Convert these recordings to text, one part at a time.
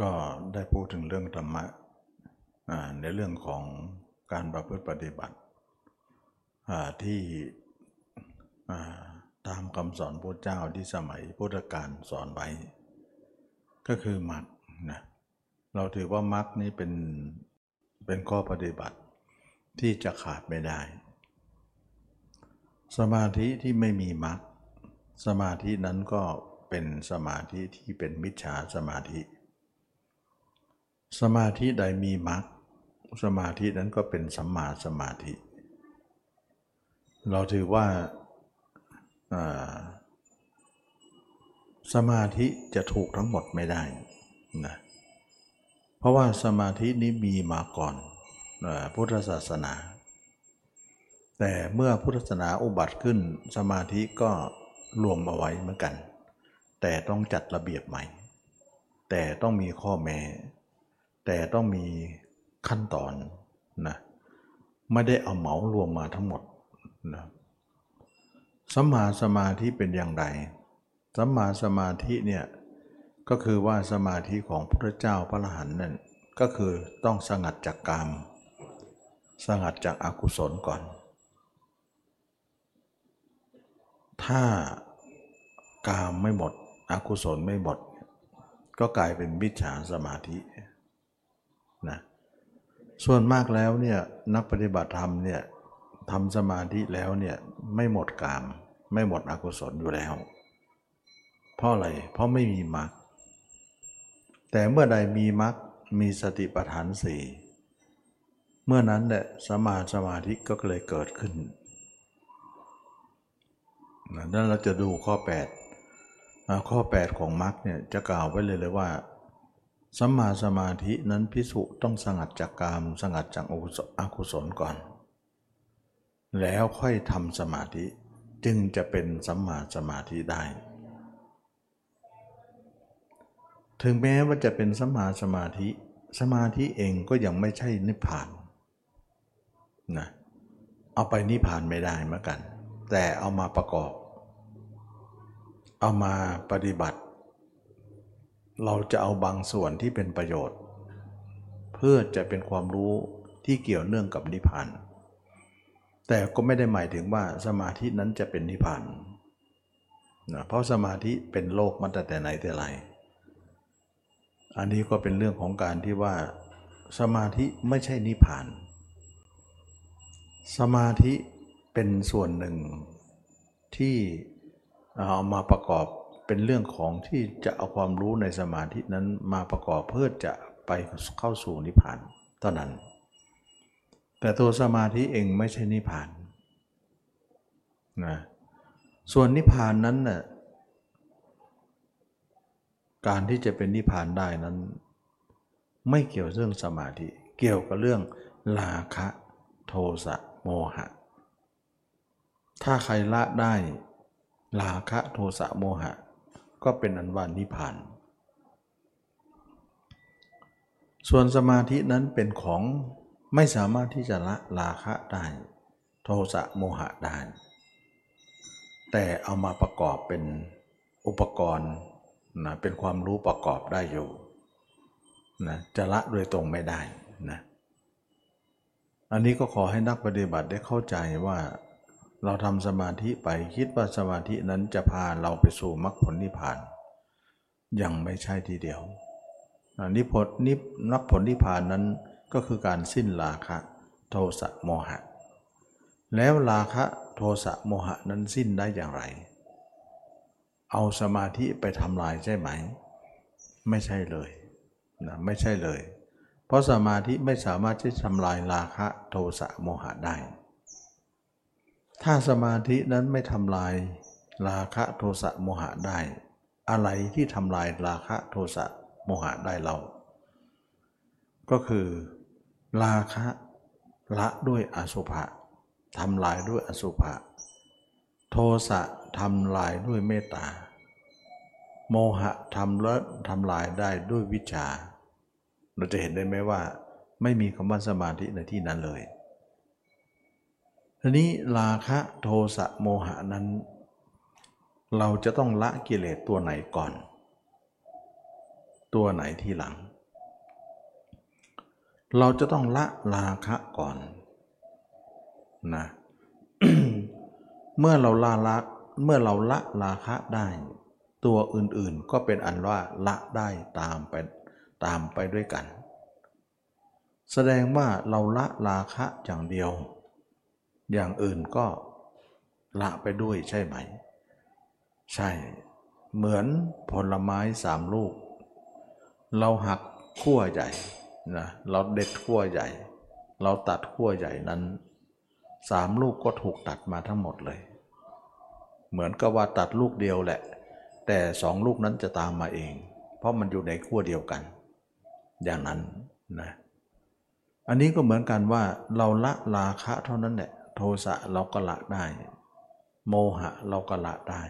ก็ได้พูดถึงเรื่องธรรมะในเรื่องของการประพฤติปฏิบัติที่ตามคำสอนพระเจ้าที่สมัยพุทธกาลสอนไว้ ก็คือมรรคนะเราถือว่ามรรคนี้เป็นเป็นข้อปฏิบัติที่จะขาดไม่ได้ สมาธิที่ไม่มีมรรคสมาธินั้นก็เป็นสมาธิที่เป็นมิจฉาสมาธิ สมาธิใดมีมรรคสมาธินั้นก็เป็นสัมมาสมาธิ เราถือว่าาสมาธิจะถูกทั้งหมดไม่ได้นะเพราะว่าสมาธินี้มีมาก่อนอพุทธศาสนา แต่เมื่อพุทธศาสนาอุบัติขึ้น สมาธิก็รวมเอาไว้เหมือนกัน แต่ต้องจัดระเบียบใหม่ แต่ต้องมีข้อแม้ แต่ต้องมีขั้นตอนนะไม่ได้เอาเหมารวมมาทั้งหมดนะสัมมาสมาธิเป็นอย่างไรสัมมาสมาธิเนี่ยก็คือว่าสมาธิของพระเจ้าพระอรหันต์นั่นก็คือต้องสงัดจากกามสงัดจากอากุศลก่อน ถ้ากามไม่หมดอกุศลไม่หมด ก็กลายเป็นมิจฉาสมาธิ ส่วนมากแล้วเนี่ยนักปฏิบัติธรรมเนี่ยทำสมาธิแล้วเนี่ยไม่หมดกาม ไม่หมดอกุศลอยู่แล้ว เพราะอะไร เพราะไม่มีมรรคแต่เมื่อใดมีมรรคมีสติปัฏฐานสี่เมื่อนั้นแหละสมาสมาธิก็เลยเกิดขึ้นนั่นเราจะดูข้อ8อ่าข้อ 8 ของมรรคเนี่ยจะกล่าวไว้เลยเลยว่า สัมมาสมาธินั้นพิสุต้องสงัดจากกามสงัดจากอกุศลก่อน แล้วค่อยทำสมาธิจึงจะเป็นสัมมาสมาธิได้ ถึงแม้ว่าจะเป็นสัมมาสมาธิ สมาธิเองก็ยังไม่ใช่นิพพานนะเอาไปนิพพานไม่ได้เหมือนกัน แต่เอามาประกอบ เอามาปฏิบัติ เราจะเอาบางส่วนที่เป็นประโยชน์ เพื่อจะเป็นความรู้ที่เกี่ยวเนื่องกับนิพพาน แต่ก็ไม่ได้หมายถึงว่าสมาธินั้นจะเป็นนิพพานนะเพราะสมาธิเป็นโลกมาตั้งแต่ไหนแต่ไร อันนี้ก็เป็นเรื่องของการที่ว่า สมาธิไม่ใช่นิพพาน สมาธิเป็นส่วนหนึ่งที่เอามาประกอบ เป็นเรื่องของที่จะเอาความรู้ในสมาธินั้นมาประกอบเพื่อจะไปเข้าสู่นิพพานเท่านั้น แต่ตัวสมาธิเองไม่ใช่นิพพานนะส่วนนิพพานนั้นน่ะการที่จะเป็นนิพพานได้นั้น ไม่เกี่ยวเรื่องสมาธิ เกี่ยวกับเรื่องลาคะโทสะโมหะ ถ้าใครละได้ลาคะโทสะโมหะ ก็เป็นอันว่านิพพาน ส่วนสมาธินั้นเป็นของไม่สามารถที่จะละราคะได้โทสะโมหะได้ แต่เอามาประกอบเป็นอุปกรณ์นะเป็นความรู้ประกอบได้อยู่นะจะละโดยตรงไม่ได้นะอันนี้ก็ขอให้นักปฏิบัติได้เข้าใจว่า เราทำสมาธิไปคิดว่าสมาธินั้นจะพาเราไปสู่มรรคผลนิพพาน ยังไม่ใช่ทีเดียว นิพพนินักผลนิพพานนั้นก็คือการสิ้นราคะ โทสะโมหะ แล้วราคะโทสะโมหะนั้นสิ้นได้อย่างไร เอาสมาธิไปทำลายใช่ไหม ไม่ใช่เลยนะไม่ใช่เลย เพราะสมาธิไม่สามารถที่ทำลายราคะโทสะโมหะได้ ถ้าสมาธินั้นไม่ทำลายราคะโทสะโมหะได้ อะไรที่ทำลายราคะโทสะโมหะได้เรา ก็คือ ราคะละด้วยอสุภะทำลายด้วยอสุภะโทสะทำลายด้วยเมตตา โมหะทำละทำลายได้ด้วยวิชา เราจะเห็นได้ไหมว่า ไม่มีคำว่าสมาธิในที่นั้นเลย ทีนี้ราคะโทสะโมหะนั้น เราจะต้องละกิเลสตัวไหนก่อน ตัวไหนทีหลัง เราจะต้องละราคะก่อนนะเมื่อเราละละเมื่อเราละราคะได้ ตัวอื่นๆก็เป็นอันว่าละได้ตามไปตามไปด้วยกัน แสดงว่าเราละราคะอย่างเดียว อย่างอื่นก็ละไปด้วยใช่ไหม ใช่ เหมือนผลไม้สามลูก เราหักขั้วใหญ่นะเราเด็ดขั้วใหญ่ เราตัดขั้วใหญ่นั้นสามลูกก็ถูกตัดมาทั้งหมดเลย เหมือนกับว่าตัดลูกเดียวแหละ แต่สองลูกนั้นจะตามมาเอง เพราะมันอยู่ในขั้วเดียวกัน อย่างนั้นนะอันนี้ก็เหมือนกันว่าเราละราคะเท่านั้นแหละ โทสะเราก็ละได้ โมหะเราก็ละได้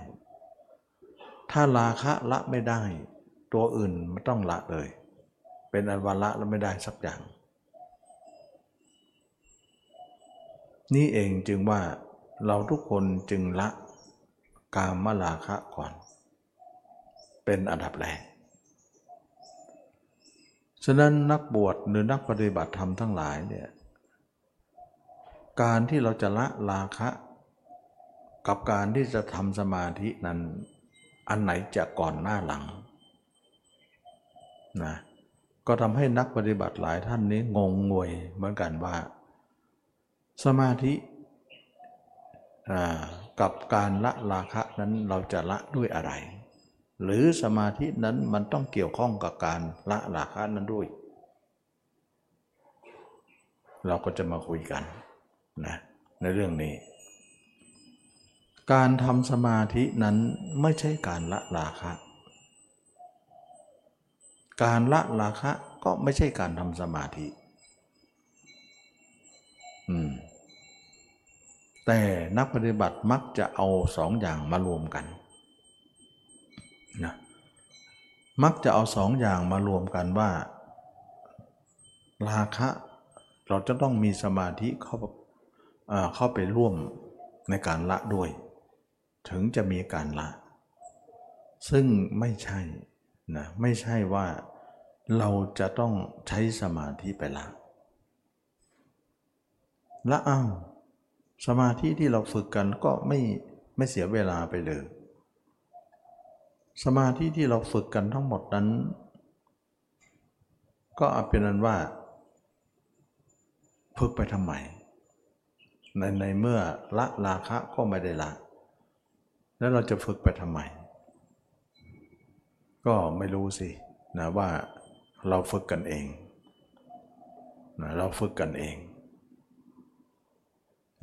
ถ้าราคะละไม่ได้ ตัวอื่นไม่ต้องละเลย เป็นอันวาละแล้วไม่ได้สักอย่าง นี่เองจึงว่าเราทุกคนจึงละกามราคะก่อน เป็นอันดับแรกฉะนั้นนักบวชหรือนักปฏิบัติธรรมทั้งหลายเนี่ย การที่เราจะละราคะ กับการที่จะทำสมาธินั้น อันไหนจะก่อนหน้าหลังนะก็ทำให้นักปฏิบัติหลายท่านนี้งงงวยเหมือนกันว่า สมาธิกับการละราคะนั้นเราจะละด้วยอะไร หรือสมาธินั้นมันต้องเกี่ยวข้องกับการละราคะนั้นด้วย เราก็จะมาคุยกัน นะในเรื่องนี้ การทำสมาธินั้นไม่ใช่การละราคะ การละราคะก็ไม่ใช่การทำสมาธิอืมแต่นักปฏิบัติมักจะเอาสองอย่างมารวมกันนะมักจะเอาสองอย่างมารวมกันว่า ราคะเราจะต้องมีสมาธิเข้า เข้าไปร่วมในการละด้วย ถึงจะมีการละ ซึ่งไม่ใช่นะไม่ใช่ว่าเราจะต้องใช้สมาธิไปละละอ้าวสมาธิที่เราฝึกกันก็ไม่ไม่เสียเวลาไปเลย สมาธิที่เราฝึกกันทั้งหมดนั้น ก็อาเป็นนั้นว่า ฝึกไปทำไม ในในเมื่อละราคะก็ไม่ได้ละ แล้วเราจะฝึกไปทำไม ก็ไม่รู้สินะว่าเราฝึกกันเองนะเราฝึกกันเอง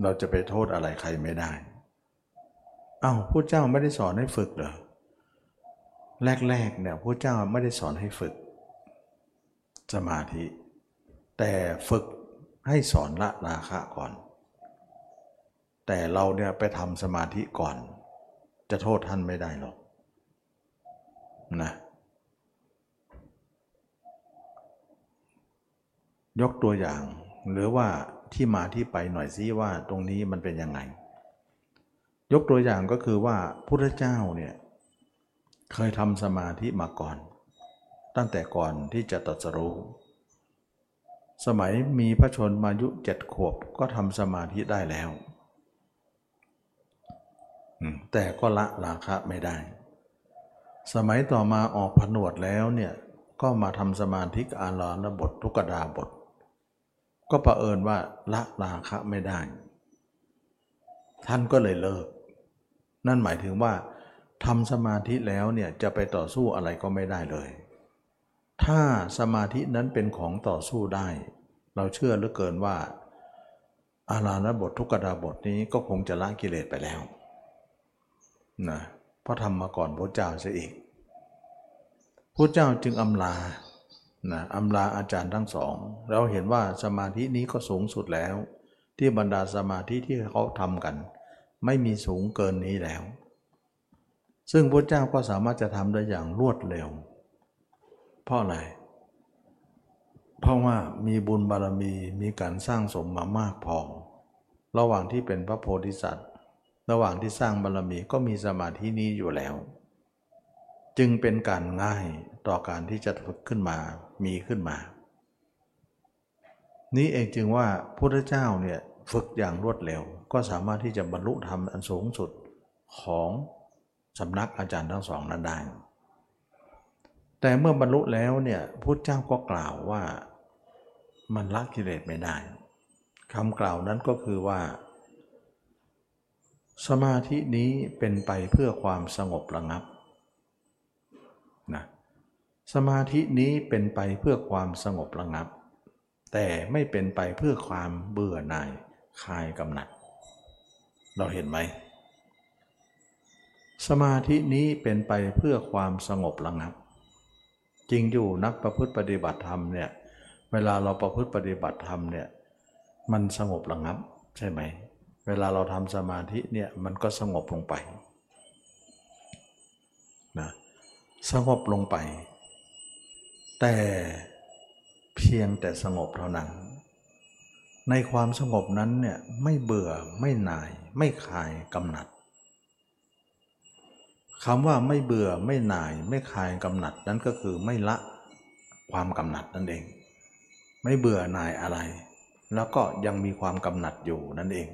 เราจะไปโทษอะไรใครไม่ได้ เอา้าพระเจ้าไม่ได้สอนให้ฝึกเหรอ แรกๆเนี่ยพระเจ้าไม่ได้สอนให้ฝึก สมาธิ แต่ฝึกให้สอนละราคะก่อน แต่เราเนี่ยไปทำสมาธิก่อน จะโทษท่านไม่ได้หรอกนะยกตัวอย่าง หรือว่าที่มาที่ไปหน่อยซิว่าตรงนี้มันเป็นยังไง ยกตัวอย่างก็คือว่าพุทธเจ้าเนี่ยเคยทำสมาธิมาก่อน ตั้งแต่ก่อนที่จะตรัสรู้สมัยมีพระชนมายุเจ็ดขวบก็ทำสมาธิได้แล้ว แต่ก็ละราคะไม่ได้ สมัยต่อมาออกผนวดแล้วเนี่ยก็มาทำสมาธิอาลานบททุกดาบท ก็ประเอิญว่าละราคะไม่ได้ ท่านก็เลยเลิก นั่นหมายถึงว่าทำสมาธิแล้วเนี่ยจะไปต่อสู้อะไรก็ไม่ได้เลย ถ้าสมาธินั้นเป็นของต่อสู้ได้ เราเชื่อเหลือเกินว่าอาราณบททุกดาบทนี้ก็คงจะละกิเลสไปแล้ว นะเพราะทำมาก่อนพระเจ้าเสียอีกพระเจ้าจึงอำลานะอำลาอาจารย์ทั้งสอง เราเห็นว่าสมาธินี้ก็สูงสุดแล้ว ที่บรรดาสมาธิที่เขาทำกัน ไม่มีสูงเกินนี้แล้ว ซึ่งพระเจ้าก็สามารถจะทำได้อย่างรวดเร็ว เพราะอะไร เพราะว่ามีบุญบารมีมีการสร้างสมมามากพอ ระหว่างที่เป็นพระโพธิสัตว์ ระหว่างที่สร้างบารมีก็มีสมาธินี้อยู่แล้ว จึงเป็นการง่ายต่อการที่จะฝึกขึ้นมามีขึ้นมา นี้เองจึงว่าพุทธเจ้าเนี่ยฝึกอย่างรวดเร็ว ก็สามารถที่จะบรรลุธรรมอันสูงสุดของสำนักอาจารย์ทั้งสองนั้นได้แต่เมื่อบรรลุแล้วเนี่ยพุทธเจ้าก็กล่าวว่ามันละกิเลสไม่ได้คำกล่าวนั้นก็คือว่า สมาธินี้เป็นไปเพื่อความสงบระงับนะสมาธินี้เป็นไปเพื่อความสงบระงับ แต่ไม่เป็นไปเพื่อความเบื่อหน่ายคลายกำหนัด เราเห็นไหม สมาธินี้เป็นไปเพื่อความสงบระงับ จริงอยู่นักประพฤติปฏิบัติธรรมเนี่ยเวลาเราประพฤติปฏิบัติธรรมเนี่ยมันสงบระงับใช่ไหม เวลาเราทำสมาธิเนี่ยมันก็สงบลงไปนะสงบลงไป แต่เพียงแต่สงบเท่านั้น ในความสงบนั้นเนี่ยไม่เบื่อไม่หน่าย ไม่คลายกำหนัดคำว่าไม่เบื่อไม่หน่ายไม่คลายกำหนัดนั้นก็คือไม่ละความกำหนัดนั่นเอง ไม่เบื่อหน่ายอะไร แล้วก็ยังมีความกำหนัดอยู่นั่นเอง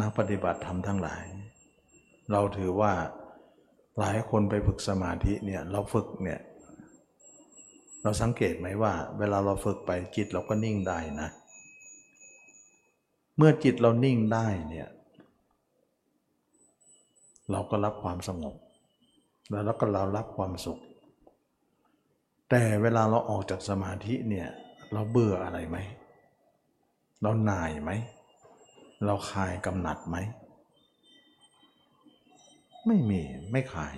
นักปฏิบัติธรรมทั้งหลาย เราถือว่าหลายคนไปฝึกสมาธิเนี่ยเราฝึกเนี่ยเราสังเกตไหมว่า เวลาเราฝึกไปจิตเราก็นิ่งได้นะ เมื่อจิตเรานิ่งได้เนี่ยเราก็รับความสงบ แล้วก็เรารับความสุข แต่เวลาเราออกจากสมาธิเนี่ยเราเบื่ออะไรไหม เราหน่ายไหม เราคลายกำหนัดไหม ไม่มีไม่คลาย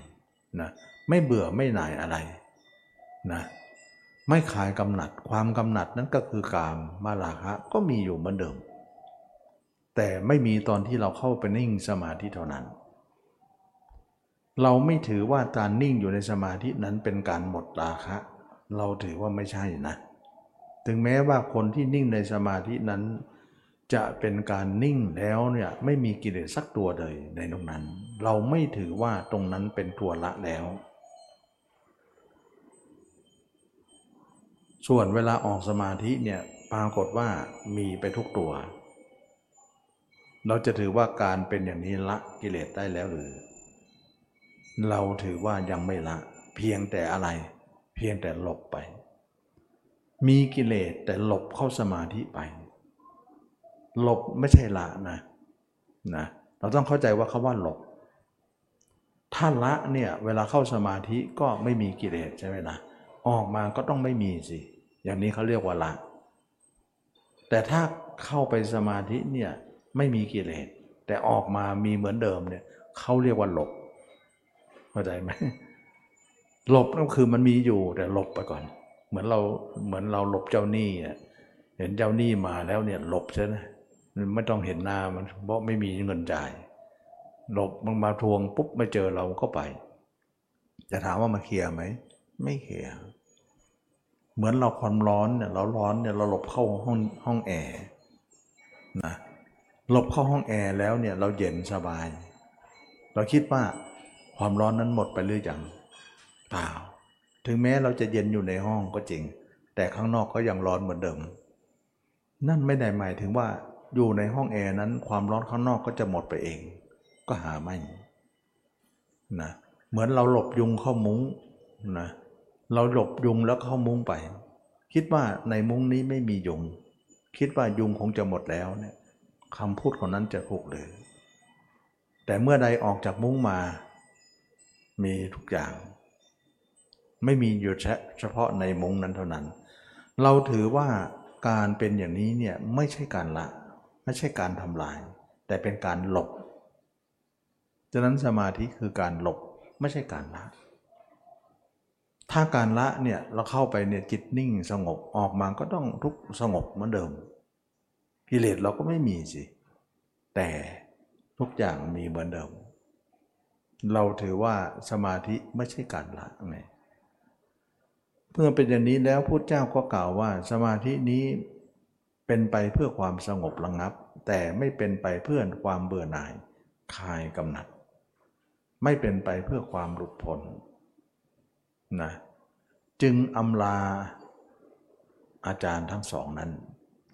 นะไม่เบื่อไม่หน่ายอะไรนะไม่คลายกำหนัด ความกำหนัดนั้นก็คือกามมาลาคะก็มีอยู่เหมือนเดิม แต่ไม่มีตอนที่เราเข้าไปนิ่งสมาธิเท่านั้น เราไม่ถือว่าการนิ่งอยู่ในสมาธินั้นเป็นการหมดราคะ เราถือว่าไม่ใช่นะ ถึงแม้ว่าคนที่นิ่งในสมาธินั้น จะเป็นการนิ่งแล้วเนี่ยไม่มีกิเลสสักตัวเลยในตรงนั้น เราไม่ถือว่าตรงนั้นเป็นตัวละแล้ว ส่วนเวลาออกสมาธิเนี่ยปรากฏว่ามีไปทุกตัว เราจะถือว่าการเป็นอย่างนี้ละกิเลสได้แล้วหรือ เราถือว่ายังไม่ละ เพียงแต่อะไร เพียงแต่หลบไป มีกิเลสแต่หลบเข้าสมาธิไป หลบไม่ใช่ละนะนะเราต้องเข้าใจว่าคาว่าหลบ ถ้าละเนี่ยเวลาเข้าสมาธิก็ไม่มีกิเลสใช่ไหมนะออกมาก็ต้องไม่มีสิ อย่างนี้เขาเรียกว่าละ แต่ถ้าเข้าไปสมาธิเนี่ยไม่มีกิเลส แต่ออกมามีเหมือนเดิมเนี่ยเขาเรียกว่าหลบเข้าใจไหมหลบก็คือมันมีอยู่แต่หลบไปก่อน เหมือนเราเหมือนเราหลบเจ้าหนี้เห็นเจ้าหนี้มาแล้วเนี่ยหลบใช่ไหม ไม่ต้องเห็นหน้ามันเพราะไม่มีเงินจ่ายหลบมันมาทวงปุ๊บไม่เจอเราก็ไป จะถามว่ามาเคลียร์ไหม ไม่เคลียร์เหมือนเราความร้อนเนี่ยเราร้อนเนี่ยเราหลบเข้าห้องห้องแอร์นะหลบเข้าห้องแอร์แล้วเนี่ยเราเย็นสบาย เราคิดว่าความร้อนนั้นหมดไปหรือยังเปล่า ถึงแม้เราจะเย็นอยู่ในห้องก็จริง แต่ข้างนอกก็ยังร้อนเหมือนเดิม นั่นไม่ได้หมายถึงว่า อยู่ในห้องแอร์นั้น ความร้อนข้างนอกก็จะหมดไปเอง ก็หาไม่นะเหมือนเราหลบยุงเข้ามุ้งนะเราหลบยุงแล้วเข้ามุ้งไป คิดว่าในมุ้งนี้ไม่มียุง คิดว่ายุงคงจะหมดแล้วเนี่ยคำพูดของนั้นจะถูกเลย แต่เมื่อใดออกจากมุ้งมา มีทุกอย่าง ไม่มีอยู่เฉพาะในมุ้งนั้นเท่านั้น เราถือว่าการเป็นอย่างนี้เนี่ยไม่ใช่การละ ไม่ใช่การทำลาย แต่เป็นการหลบฉะนั้นสมาธิคือการหลบไม่ใช่การละ ถ้าการละเนี่ยเราเข้าไปเนี่ยจิตนิ่งสงบออกมาก็ต้องทุกสงบเหมือนเดิม กิเลสเราก็ไม่มีสิ แต่ทุกอย่างมีเหมือนเดิม เราถือว่าสมาธิไม่ใช่การละไงเมื่อเป็นอย่างนี้แล้วพุทธเจ้าก็กล่าวว่าสมาธินี้ เป็นไปเพื่อความสงบระงับ แต่ไม่เป็นไปเพื่อความเบื่อหน่ายคลายกำหนัด ไม่เป็นไปเพื่อความหลุดพ้นนะจึงอำลาอาจารย์ทั้งสองนั้น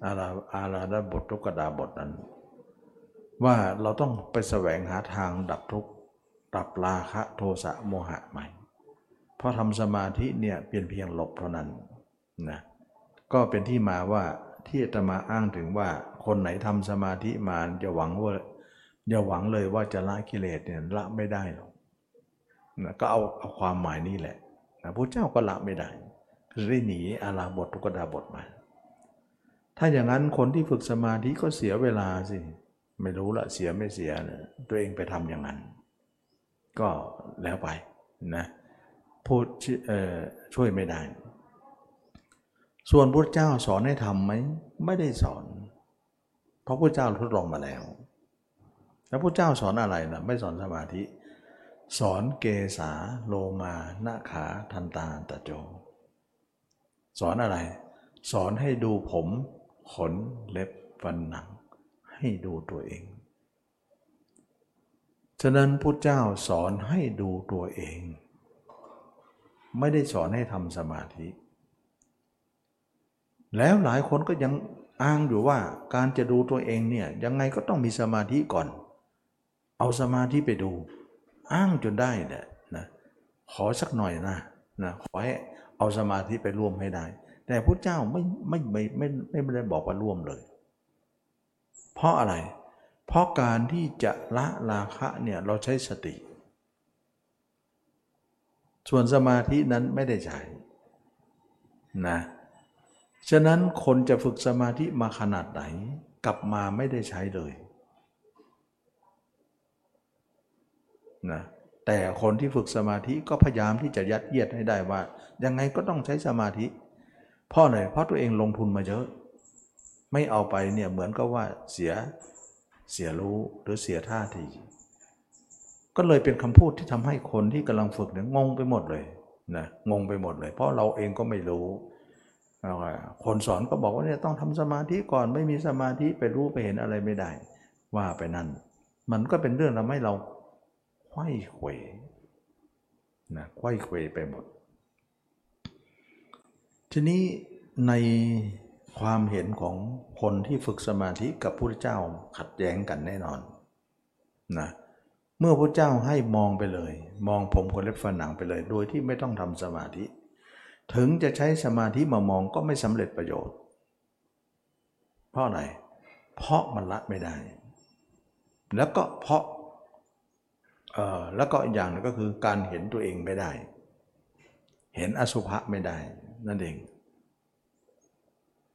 อาราอาราดบททุกดาบทนั้น ว่าเราต้องไปแสวงหาทางดับทุกข์ดับราคะโทสะโมหะใหม่เพราะทำสมาธิเนี่ยเป็นเพียงหลบเท่านั้นนะก็เป็นที่มาว่า ที่จะมาอ้างถึงว่าคนไหนทำสมาธิมาจะหวังว่าอย่าหวังเลยว่าจะละกิเลสเนี่ยละไม่ได้หรอกนะก็เอาเอาความหมายนี้แหละนะพระเจ้าก็ละไม่ได้คือได้หนีอาราบททุกดาบทมา ถ้าอย่างนั้นคนที่ฝึกสมาธิก็เสียเวลาสิ ไม่รู้ละเสียไม่เสียนะตัวเองไปทำอย่างนั้น ก็แล้วไปนะพูดช่วยไม่ได้ ส่วนพระเจ้าสอนให้ทำไหมไม่ได้สอน เพราะพระเจ้าทดลองมาแล้ว แล้วพระเจ้าสอนอะไรนะไม่สอนสมาธิ สอนเกษาโลมานาขาทันตาตะโจ สอนอะไร สอนให้ดูผมขนเล็บฟันหนัง ให้ดูตัวเอง ฉะนั้นพุทธเจ้าสอนให้ดูตัวเอง ไม่ได้สอนให้ทำสมาธิ แล้วหลายคนก็ยังอ้างอยู่ว่าการจะดูตัวเองเนี่ยยังไงก็ต้องมีสมาธิก่อน เอาสมาธิไปดู อ้างจนได้เนี่ยนะขอสักหน่อยนะนะขอให้เอาสมาธิไปร่วมให้ได้ แต่พระเจ้าไม่ไม่ไม่ไม่ไม่ไม่ได้บอกว่าร่วมเลย เพราะอะไร เพราะการที่จะละราคะเนี่ยเราใช้สติ ส่วนสมาธินั้นไม่ได้ใช้นะ ฉะนั้นคนจะฝึกสมาธิมาขนาดไหน กลับมาไม่ได้ใช้เลยนะแต่คนที่ฝึกสมาธิก็พยายามที่จะยัดเยียดให้ได้ว่า ยังไงก็ต้องใช้สมาธิ เพราะอะไรเพราะตัวเองลงทุนมาเยอะ ไม่เอาไปเนี่ยเหมือนกับว่าเสียเสียรู้หรือเสียท่าที ก็เลยเป็นคำพูดที่ทำให้คนที่กำลังฝึกเนี่ยงงไปหมดเลยนะงงไปหมดเลย เพราะเราเองก็ไม่รู้ คนสอนก็บอกว่าเนี่ยต้องทำสมาธิก่อนไม่มีสมาธิไปรู้ไปเห็นอะไรไม่ได้ ว่าไปนั่น มันก็เป็นเรื่องทำให้เราไข้เขวนะไข้เขวไปหมด ทีนี้ในความเห็นของคนที่ฝึกสมาธิกับพระเจ้าขัดแย้งกันแน่นอนนะเมื่อพระเจ้าให้มองไปเลย มองผมคนเล็บฝันหนังไปเลย โดยที่ไม่ต้องทำสมาธิ ถึงจะใช้สมาธิมามองก็ไม่สำเร็จประโยชน์ เพราะอะไร เพราะมันละไม่ได้ แล้วก็เพราะแล้วก็อีกอย่างนึงก็คือการเห็นตัวเองไม่ได้ เห็นอสุภะไม่ได้นั่นเอง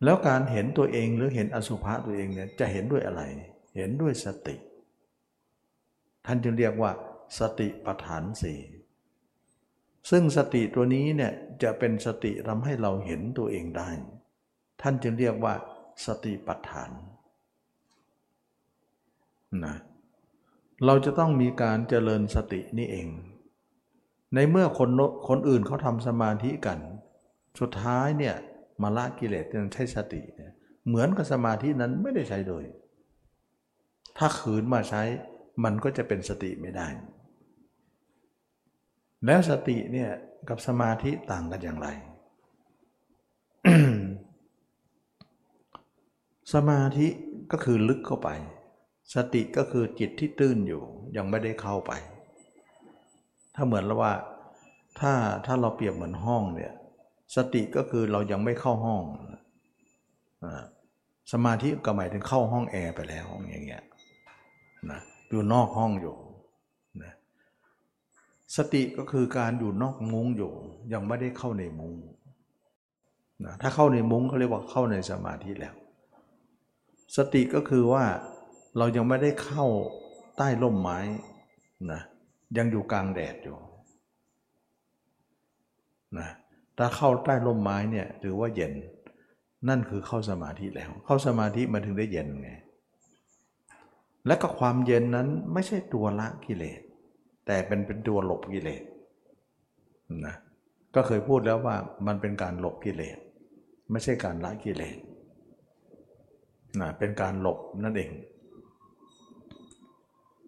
แล้วการเห็นตัวเองหรือเห็นอสุภะตัวเองเนี่ยจะเห็นด้วยอะไร เห็นด้วยสติ ท่านจึงเรียกว่าสติปัฏฐานสี่ ซึ่งสติตัวนี้เนี่ยจะเป็นสติทำให้เราเห็นตัวเองได้ ท่านจึงเรียกว่าสติปัฏฐานนะเราจะต้องมีการเจริญสตินี่เอง ในเมื่อคนคนอื่นเขาทำสมาธิกัน สุดท้ายเนี่ยมาละกิเลสยังใช้สติเนี่ยเหมือนกับสมาธินั้นไม่ได้ใช้เลยถ้าขืนมาใช้มันก็จะเป็นสติไม่ได้ แล้วสติเนี่ยกับสมาธิต่างกันอย่างไร สมาธิก็คือลึกเข้าไป สติก็คือจิตที่ตื้นอยู่ ยังไม่ได้เข้าไป ถ้าเหมือนแล้วว่าถ้าถ้าเราเปรียบเหมือนห้องเนี่ย สติก็คือเรายังไม่เข้าห้อง สมาธิก็หมายถึงเข้าห้องแอร์ไปแล้วอย่างเงี้ยนะอยู่นอกห้องอยู่ สติก็คือการอยู่นอกมุ้งอยู่ ยังไม่ได้เข้าในมุ้งนะถ้าเข้าในมุ้งเขาเรียกว่าเข้าในสมาธิแล้ว สติก็คือว่าเรายังไม่ได้เข้าใต้ร่มไม้นะยังอยู่กลางแดดอยู่นะถ้าเข้าใต้ร่มไม้เนี่ยถือว่าเย็นนั่นคือเข้าสมาธิแล้ว เข้าสมาธิมันถึงได้เย็นไงและก็ความเย็นนั้นไม่ใช่ตัวละกิเลส แต่เป็นเป็นตัวหลบกิเลสนะก็เคยพูดแล้วว่ามันเป็นการหลบกิเลสไม่ใช่การละกิเลสนะเป็นการหลบนั่นเอง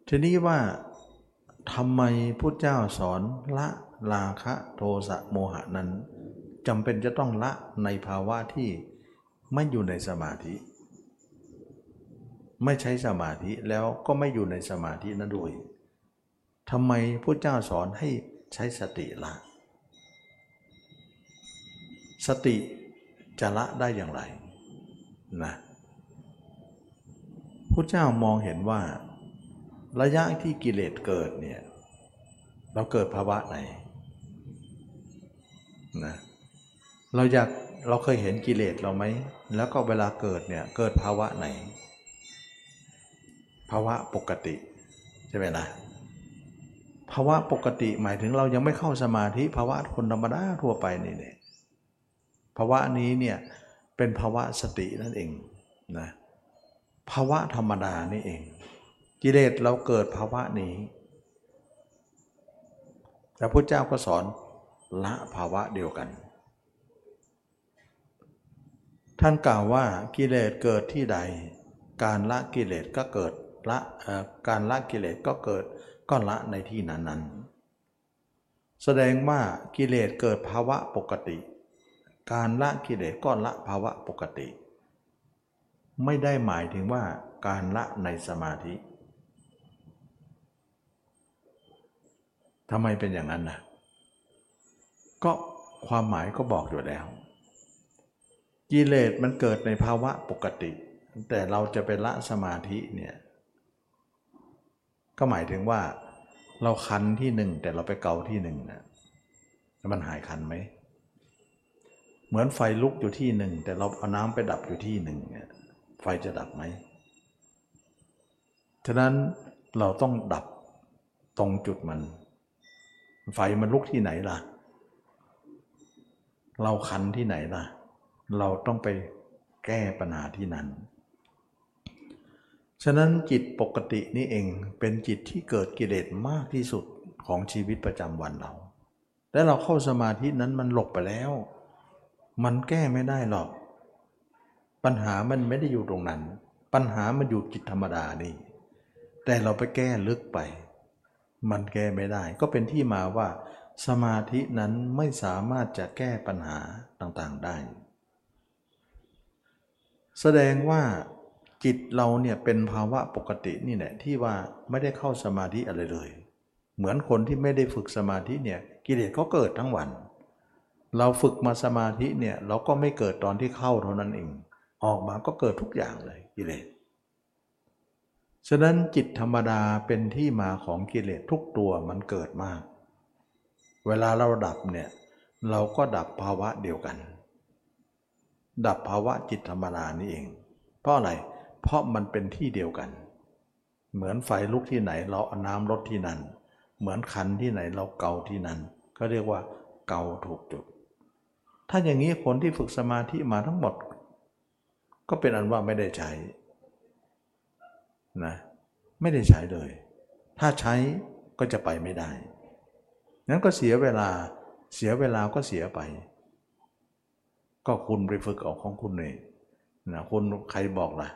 ทีนี้ว่าทำไมพุทธเจ้าสอนละราคะโทสะโมหะนั้นจำเป็นจะต้องละในภาวะที่ไม่อยู่ในสมาธิ ไม่ใช้สมาธิแล้วก็ไม่อยู่ในสมาธินั้นด้วย ทำไมพระเจ้าสอนให้ใช้สติละ สติจะละได้อย่างไรนะพระเจ้ามองเห็นว่า ระยะที่กิเลสเกิดเนี่ยเราเกิดภาวะไหนนะเราอยากเราเคยเห็นกิเลสเราไหม แล้วก็เวลาเกิดเนี่ยเกิดภาวะไหน ภาวะปกติ ใช่ไหมล่ะ ภาวะปกติหมายถึงเรายังไม่เข้าสมาธิภาวะคนธรรมดาทั่วไปนี่เนี่ยภาวะนี้เนี่ยเป็นภาวะสตินั่นเองนะภาวะธรรมดานี่เอง กิเลสเราเกิดภาวะนี้แต่พระเจ้าก็สอนละภาวะเดียวกัน ท่านกล่าวว่ากิเลสเกิดที่ใด การละกิเลสก็เกิดละการละกิเลสก็เกิด ก็ละในที่นั้นนั้นแสดงว่ากิเลสเกิดภาวะปกติ การละกิเลสก็ละภาวะปกติ ไม่ได้หมายถึงว่าการละในสมาธิทำไมเป็นอย่างนั้นนะก็ความหมายก็บอกอยู่แล้ว กิเลสมันเกิดในภาวะปกติ แต่เราจะไปละสมาธิเนี่ย ก็หมายถึงว่า เราคันที่หนึ่งแต่เราไปเกาที่หนึ่งนะมันหายคันไหม เหมือนไฟลุกอยู่ที่หนึ่งแต่เราเอาน้ำไปดับอยู่ที่หนึ่งเนี่ยไฟจะดับไหม ฉะนั้นเราต้องดับตรงจุดมัน ไฟมันลุกที่ไหนล่ะ เราคันที่ไหนล่ะ เราต้องไปแก้ปัญหาที่นั้น ฉะนั้นจิตปกตินี่เองเป็นจิตที่เกิดกิเลสมากที่สุดของชีวิตประจำวันเรา และเราเข้าสมาธินั้นมันหลบไปแล้ว มันแก้ไม่ได้หรอก ปัญหามันไม่ได้อยู่ตรงนั้น ปัญหามันอยู่จิตธรรมดานี่ แต่เราไปแก้ลึกไป มันแก้ไม่ได้ ก็เป็นที่มาว่า สมาธินั้นไม่สามารถจะแก้ปัญหาต่างๆได้ แสดงว่า จิตเราเนี่ยเป็นภาวะปกตินี่แหละที่ว่าไม่ได้เข้าสมาธิอะไรเลย เหมือนคนที่ไม่ได้ฝึกสมาธิเนี่ยกิเลสก็เกิดทั้งวัน เราฝึกมาสมาธิเนี่ยเราก็ไม่เกิดตอนที่เข้าเท่านั้นเอง ออกมาก็เกิดทุกอย่างเลยกิเลสฉะนั้นจิตธรรมดาเป็นที่มาของกิเลสทุกตัวมันเกิดมาก เวลาเราดับเนี่ยเราก็ดับภาวะเดียวกัน ดับภาวะจิตธรรมดานี่เอง เพราะอะไรเเพราะมันเป็นที่เดียวกัน เหมือนไฟลุกที่ไหนเราเอาน้ำลดที่นั่น เหมือนคันที่ไหนเราเกาที่นั่น ก็เรียกว่าเกาถูกจุด ถ้าอย่างนี้คนที่ฝึกสมาธิมาทั้งหมด ก็เป็นอันว่าไม่ได้ใช้นะไม่ได้ใช้เลย ถ้าใช้ก็จะไปไม่ได้ นั้นก็เสียเวลาเสียเวลาก็เสียไป ก็คุณไปฝึกเอาของคุณเองนะคุณใครบอกล่ะ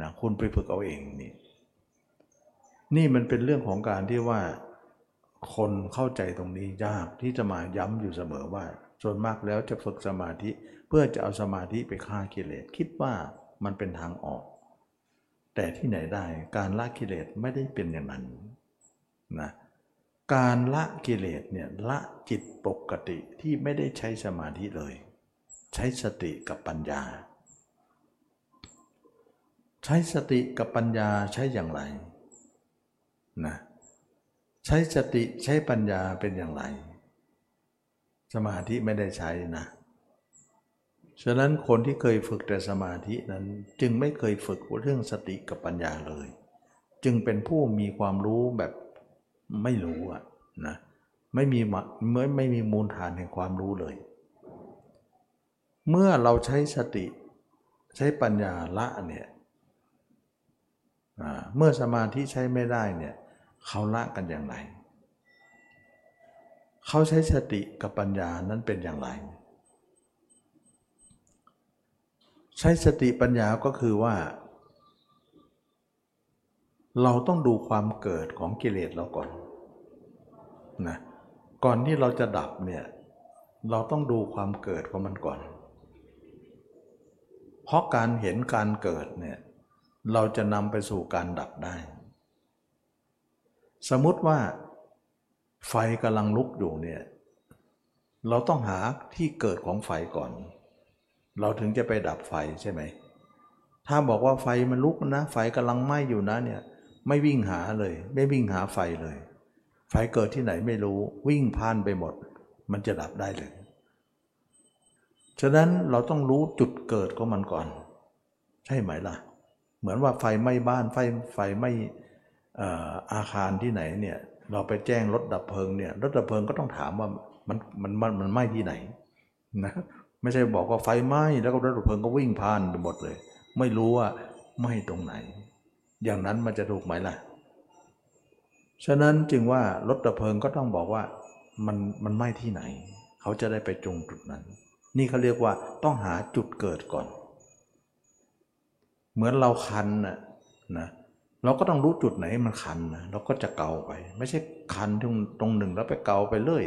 นะคุณไปฝึกเอาเองนี่ นี่มันเป็นเรื่องของการที่ว่า คนเข้าใจตรงนี้ยากที่จะมาย้ำอยู่เสมอว่าส่วนมากแล้วจะฝึกสมาธิเพื่อจะเอาสมาธิไปฆ่ากิเลสคิดว่ามันเป็นทางออก แต่ที่ไหนได้การละกิเลสไม่ได้เป็นอย่างนั้นนะการละกิเลสเนี่ยละจิตปกติที่ไม่ได้ใช้สมาธิเลย ใช้สติกับปัญญา ใช้สติกับปัญญาใช้อย่างไรนะใช้สติใช้ปัญญาเป็นอย่างไร สมาธิไม่ได้ใช้นะฉะนั้นคนที่เคยฝึกแต่สมาธินั้นจึงไม่เคยฝึกเรื่องสติกับปัญญาเลย จึงเป็นผู้มีความรู้แบบไม่รู้อะนะไม่มีเมื่อไม่มีมูลฐานแห่งความรู้เลย เมื่อเราใช้สติใช้ปัญญาละเนี่ย เมื่อสมาธิใช้ไม่ได้เนี่ยเขาละกันอย่างไร เขาใช้สติกับปัญญานั้นเป็นอย่างไร ใช้สติปัญญาก็คือว่า เราต้องดูความเกิดของกิเลสเราก่อนนะก่อนที่เราจะดับเนี่ยเราต้องดูความเกิดของมันก่อน เพราะการเห็นการเกิดเนี่ย เราจะนำไปสู่การดับได้ สมมติว่าไฟกำลังลุกอยู่เนี่ย เราต้องหาที่เกิดของไฟก่อน เราถึงจะไปดับไฟใช่ไหม ถ้าบอกว่าไฟมันลุกนะ ไฟกำลังไหม้อยู่นะเนี่ย ไม่วิ่งหาเลย ไม่วิ่งหาไฟเลย ไฟเกิดที่ไหนไม่รู้ วิ่งผ่านไปหมด มันจะดับได้เลย ฉะนั้นเราต้องรู้จุดเกิดของมันก่อน ใช่ไหมล่ะ เหมือนว่าไฟไหม้บ้านไฟไฟไหม้อาคารที่ไหนเนี่ยเราไปแจ้งรถดับเพลิงเนี่ยรถดับเพลิงก็ต้องถามว่ามันมันมันมันไหม้ที่ไหนนะไม่ใช่บอกว่าไฟไหม้แล้วก็รถดับเพลิงก็วิ่งผ่านไปหมดเลย ไม่รู้ว่าไหม้ตรงไหน อย่างนั้นมันจะถูกไหมล่ะ ฉะนั้นจึงว่ารถดับเพลิงก็ต้องบอกว่ามันมันไหม้ที่ไหน เขาจะได้ไปจงจุดนั้น นี่เขาเรียกว่าต้องหาจุดเกิดก่อน เหมือนเราคันนะนะเราก็ต้องรู้จุดไหนมันคันนะเราก็จะเกาไป ไม่ใช่คันตรงตรงหนึ่งแล้วไปเกาไปเรื่อย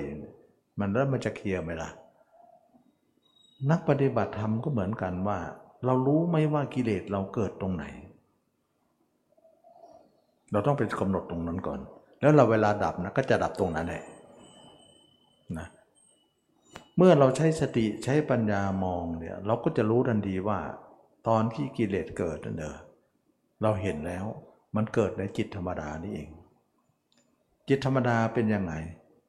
มันแล้วมันจะเคลียร์ไหมล่ะ นักปฏิบัติธรรมก็เหมือนกันว่า เรารู้ไหมว่ากิเลสเราเกิดตรงไหน เราต้องไปกำหนดตรงนั้นก่อน แล้วเราเวลาดับนะก็จะดับตรงนั้นแหละนะเมื่อเราใช้สติใช้ปัญญามองเนี่ย เราก็จะรู้ทันทีว่า ตอนที่กิเลสเกิดนั่นเองเราเห็นแล้วมันเกิดในจิตธรรมดานี่เอง จิตธรรมดาเป็นยังไง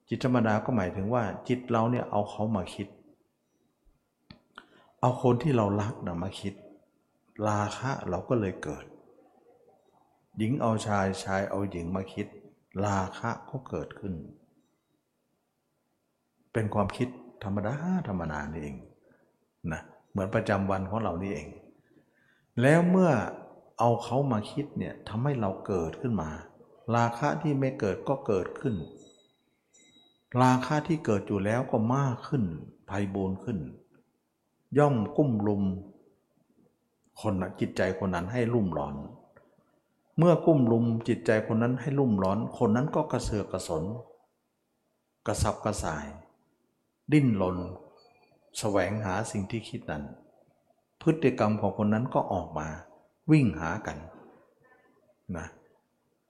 จิตธรรมดาก็หมายถึงว่า จิตเราเนี่ยเอาเขามาคิด เอาคนที่เรารักนะมาคิด ราคะเราก็เลยเกิด หญิงเอาชายชายเอาหญิงมาคิด ราคะก็เกิดขึ้น เป็นความคิดธรรมดาธรรมดานี่เองนะเหมือนประจำวันของเรานี่เอง แล้วเมื่อเอาเขามาคิดเนี่ยทำให้เราเกิดขึ้นมา ราคะที่ไม่เกิดก็เกิดขึ้น ราคะที่เกิดอยู่แล้วก็มากขึ้นภัยบูนขึ้น ย่อมกุ้มลุม คนจิตใจคนนั้นให้รุ่มร้อน เมื่อกุ้มลุมจิตใจคนนั้นให้รุ่มร้อน คนนั้นก็กระเสือกกระสน กระสับกระส่าย ดิ้นรนแสวงหาสิ่งที่คิดนั้น พฤติกรรมของคนนั้นก็ออกมา วิ่งหากันนะ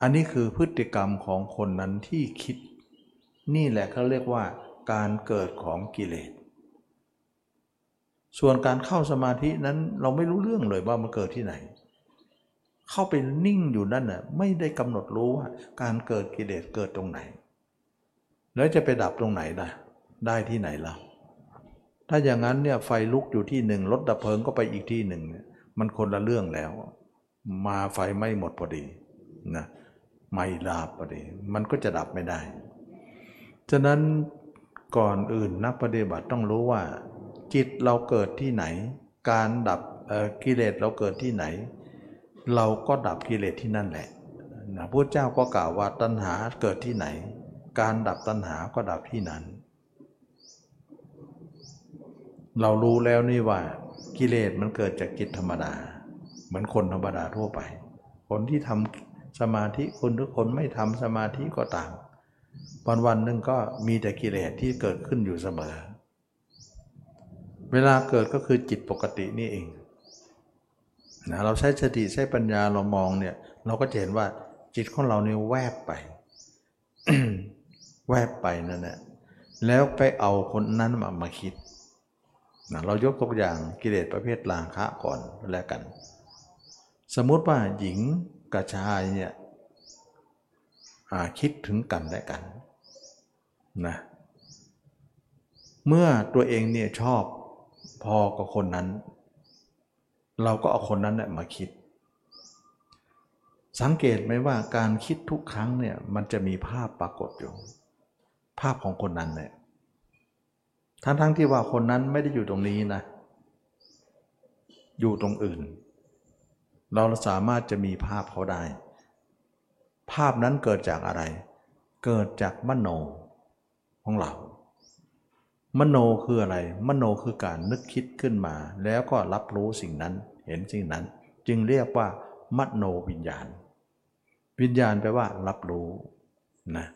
อันนี้คือพฤติกรรมของคนนั้นที่คิด นี่แหละเขาเรียกว่า การเกิดของกิเลส ส่วนการเข้าสมาธินั้นเราไม่รู้เรื่องเลยว่ามันเกิดที่ไหน เข้าไปนิ่งอยู่นั่นน่ะไม่ได้กำหนดรู้ว่า การเกิดกิเลสเกิดตรงไหน แล้วจะไปดับตรงไหนล่ะ ได้ที่ไหนล่ะ ถ้าอย่างนั้นเนี่ยไฟลุกอยู่ที่หนึ่งรถดับเพลิงก็ไปอีกที่หนึ่งเนี่ยมันคนละเรื่องแล้ว มาไฟไม่หมดพอดีนะไม่ลาบพอดี มันก็จะดับไม่ได้ ฉะนั้นก่อนอื่นนักปฏิบัติต้องรู้ว่า จิตเราเกิดที่ไหน การดับกิเลสเราเกิดที่ไหน เราก็ดับกิเลสที่นั่นแหละนะพระเจ้าก็กล่าวว่าตัณหาเกิดที่ไหน การดับตัณหาก็ดับที่นั้น เรารู้แล้วนี่ว่ากิเลสมันเกิดจากจิตธรรมดา เหมือนคนธรรมดาทั่วไป คนที่ทำสมาธิคนทุกคนไม่ทำสมาธิก็ต่าง วันวันหนึ่งก็มีแต่กิเลสที่เกิดขึ้นอยู่เสมอ เวลาเกิดก็คือจิตปกตินี่เองนะเราใช้สติใช้ปัญญาเรามองเนี่ย เราก็จะเห็นว่าจิตของเราเนี่ยแวบไป แวบไปนั่นแหละแล้วไปเอาคนนั้นมามาคิด นะเรายกตัวอย่างกิเลสประเภทราคะก่อนแล้วกัน สมมติว่าหญิงกับชายเนี่ยคิดถึงกันและกันนะเมื่อตัวเองเนี่ยชอบพอกับคนนั้น เราก็เอาคนนั้นเนี่ยมาคิด สังเกตไหมว่าการคิดทุกครั้งเนี่ยมันจะมีภาพปรากฏอยู่ ภาพของคนนั้นเนี่ย ทั้งๆทที่ว่าคนนั้นไม่ได้อยู่ตรงนี้นะ อยู่ตรงอื่น เราสามารถจะมีภาพเขาได้ ภาพนั้นเกิดจากอะไร เกิดจากมโนของเรา มโนคืออะไร มโนคือการนึกคิดขึ้นมา แล้วก็รับรู้สิ่งนั้น เห็นสิ่งนั้น จึงเรียกว่ามโนวิญญาณ วิญญาณแปลว่า รับรู้นะ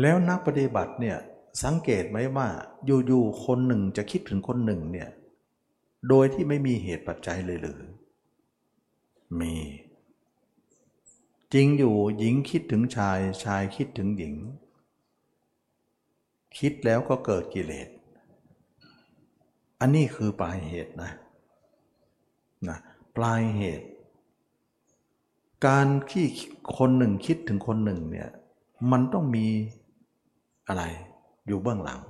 แล้วนักปฏิบัติเนี่ย สังเกตไหมว่าอยู่ๆคนหนึ่งจะคิดถึงคนหนึ่งเนี่ยโดยที่ไม่มีเหตุปัจจัยเลยหรือ มี จริงอยู่หญิงคิดถึงชายชายคิดถึงหญิง คิดแล้วก็เกิดกิเลส อันนี้คือปลายเหตุนะนะปลายเหตุ การที่คนหนึ่งคิดถึงคนหนึ่งเนี่ยมันต้องมีอะไร อยู่เบื้องหลัง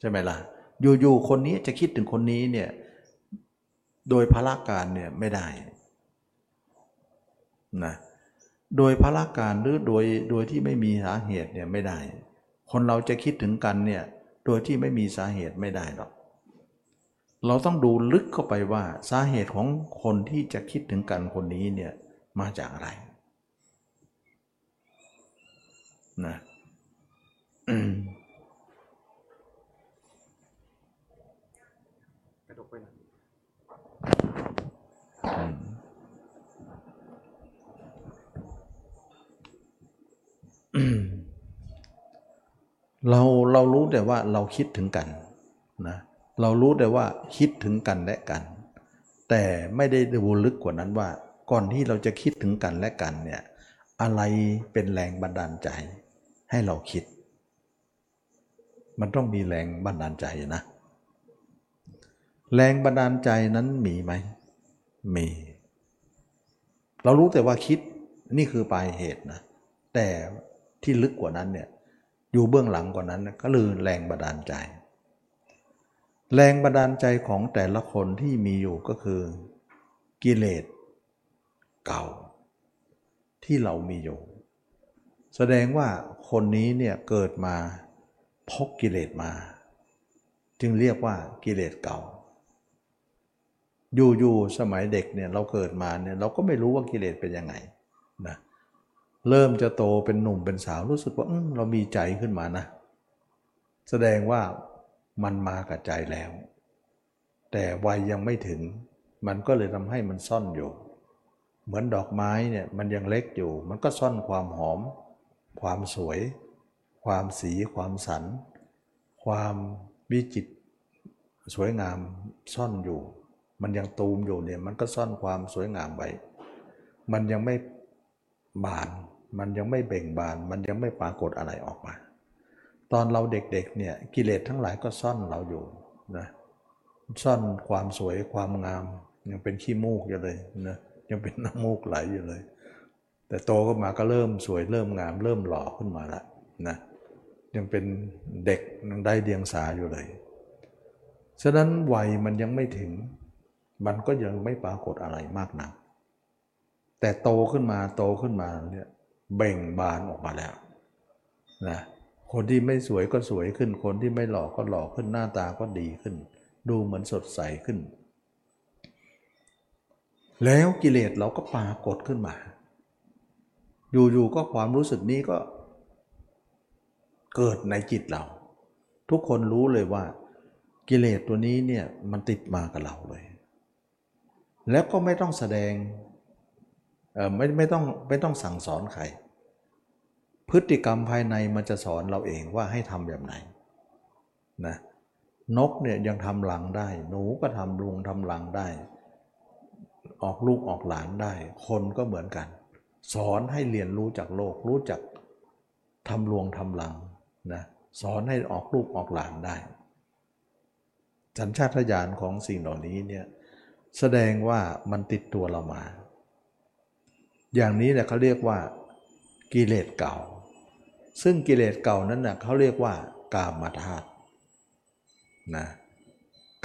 ใช่ไหมล่ะ อยู่ๆคนนี้จะคิดถึงคนนี้เนี่ยโดยพละการเนี่ยไม่ได้นะโดยพละการหรือโดยโดยที่ไม่มีสาเหตุเนี่ยไม่ได้ คนเราจะคิดถึงกันเนี่ยโดยที่ไม่มีสาเหตุไม่ได้หรอกเราต้องดูลึกเข้าไปว่าสาเหตุของคนที่จะคิดถึงกันคนนี้เนี่ยมาจากอะไรนะกระดกไปหน่อย เราเรารู้แต่ว่าเราคิดถึงกันนะเรารู้แต่ว่าคิดถึงกันและกัน แต่ไม่ได้ดูลึกกว่านั้นว่า ก่อนที่เราจะคิดถึงกันและกันเนี่ยอะไรเป็นแรงบันดาลใจ ให้เราคิด มันต้องมีแรงบันดาลใจนะ แรงบันดาลใจนั้นมีไหม มี เรารู้แต่ว่าคิดนี่คือปลายเหตุนะแต่ที่ลึกกว่านั้นเนี่ยอยู่เบื้องหลังกว่านั้นก็คือแรงบันดาลใจ แรงบันดาลใจของแต่ละคนที่มีอยู่ก็คือกิเลสเก่า ที่เรามีอยู่ แสดงว่าคนนี้เนี่ยเกิดมาพกกิเลสมา จึงเรียกว่ากิเลสเก่า อยู่ๆสมัยเด็กเนี่ยเราเกิดมาเนี่ยเราก็ไม่รู้ว่ากิเลสเป็นยังไงนะเริ่มจะโตเป็นหนุ่มเป็นสาวรู้สึกว่าเรามีใจขึ้นมานะ แสดงว่ามันมากับใจแล้ว แต่วัยยังไม่ถึง มันก็เลยทำให้มันซ่อนอยู่ เหมือนดอกไม้เนี่ยมันยังเล็กอยู่ มันก็ซ่อนความหอม ความสวย ความสีความสัน ความวิจิต สวยงามซ่อนอยู่ มันยังตูมอยู่เนี่ยมันก็ซ่อนความสวยงามไว้มันยังไม่บาน มันยังไม่เบ่งบาน มันยังไม่ปรากฏอะไรออกมา ตอนเราเด็กๆเนี่ยกิเลสทั้งหลายก็ซ่อนเราอยู่นะซ่อนความสวยความงาม ยังเป็นขี้มูกอยู่เลยนะยังเป็นน้ำมูกไหลอยู่เลย แต่โตก็มาก็เริ่มสวยเริ่มงาม เริ่มหล่อขึ้นมาล้วนะยังเป็นเด็กยังได้เดียงสาอยู่เลย ฉะนั้นวัยมันยังไม่ถึง มันก็ยังไม่ปรากฏอะไรมากนัก แต่โตขึ้นมาโตขึ้นมาเนี่ยเบ่งบานออกมาแล้วนะคนที่ไม่สวยก็สวยขึ้น คนที่ไม่หล่อก็หล่อขึ้นหน้าตาก็ดีขึ้น ดูเหมือนสดใสขึ้น แล้วกิเลสเราก็ปรากฏขึ้นมา อยู่ๆก็ความรู้สึกนี้ก็เกิดในจิตเรา ทุกคนรู้เลยว่า กิเลสตัวนี้เนี่ยมันติดมากับเราเลย แล้วก็ไม่ต้องแสดงไม่ไม่ต้องไม่ต้องสั่งสอนใคร พฤติกรรมภายในมันจะสอนเราเองว่าให้ทำแบบไหนนะนกเนี่ยยังทำหลังได้ หนูก็ทำลุงทำหลังได้ ออกลูกออกหลานได้ คนก็เหมือนกัน สอนให้เรียนรู้จากโลก รู้จักทำลวงทำหลังนะสอนให้ออกลูกออกหลานได้สัญชาตญาณของสิ่งเหล่านี้เนี่ย แสดงว่ามันติดตัวเรามา อย่างนี้แหละเขาเรียกว่ากิเลสเก่า ซึ่งกิเลสเก่านั้นนะ่ะเขาเรียกว่ากามธาตุนะ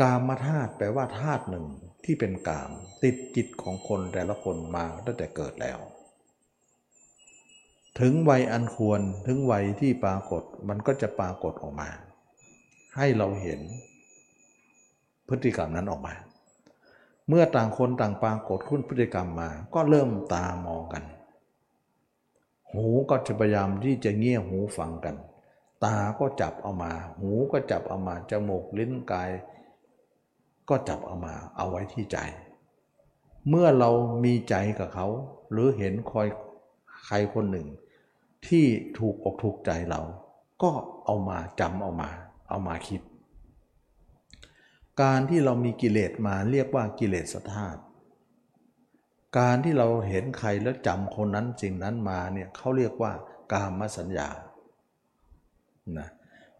กามธาตุแปลว่าธาตุหนึ่งที่เป็นกาม ติดจิตของคนแต่ละคนมาตั้งแต่เกิดแล้ว ถึงวัยอันควรถึงวัยที่ปรากฏมันก็จะปรากฏออกมา ให้เราเห็นพฤติกรรมนั้นออกมา เมื่อต่างคนต่างปรากฏขึ้นพฤติกรรมมา ก็เริ่มตามองกัน หูก็จะพยายามที่จะเงี่ยหูฟังกัน ตาก็จับเอามา หูก็จับเอามา จมูกลิ้นกาย ก็จับเอามา เอาไว้ที่ใจ เมื่อเรามีใจกับเขา หรือเห็นคอยใครคนหนึ่ง ที่ถูกอกถูกใจเรา ก็เอามาจำเอามา เอามาคิด การที่เรามีกิเลสมาเรียกว่ากิเลสธาตุการที่เราเห็นใครแล้วจำคนนั้นสิ่งนั้นมาเนี่ยเขาเรียกว่ากามสัญญานะ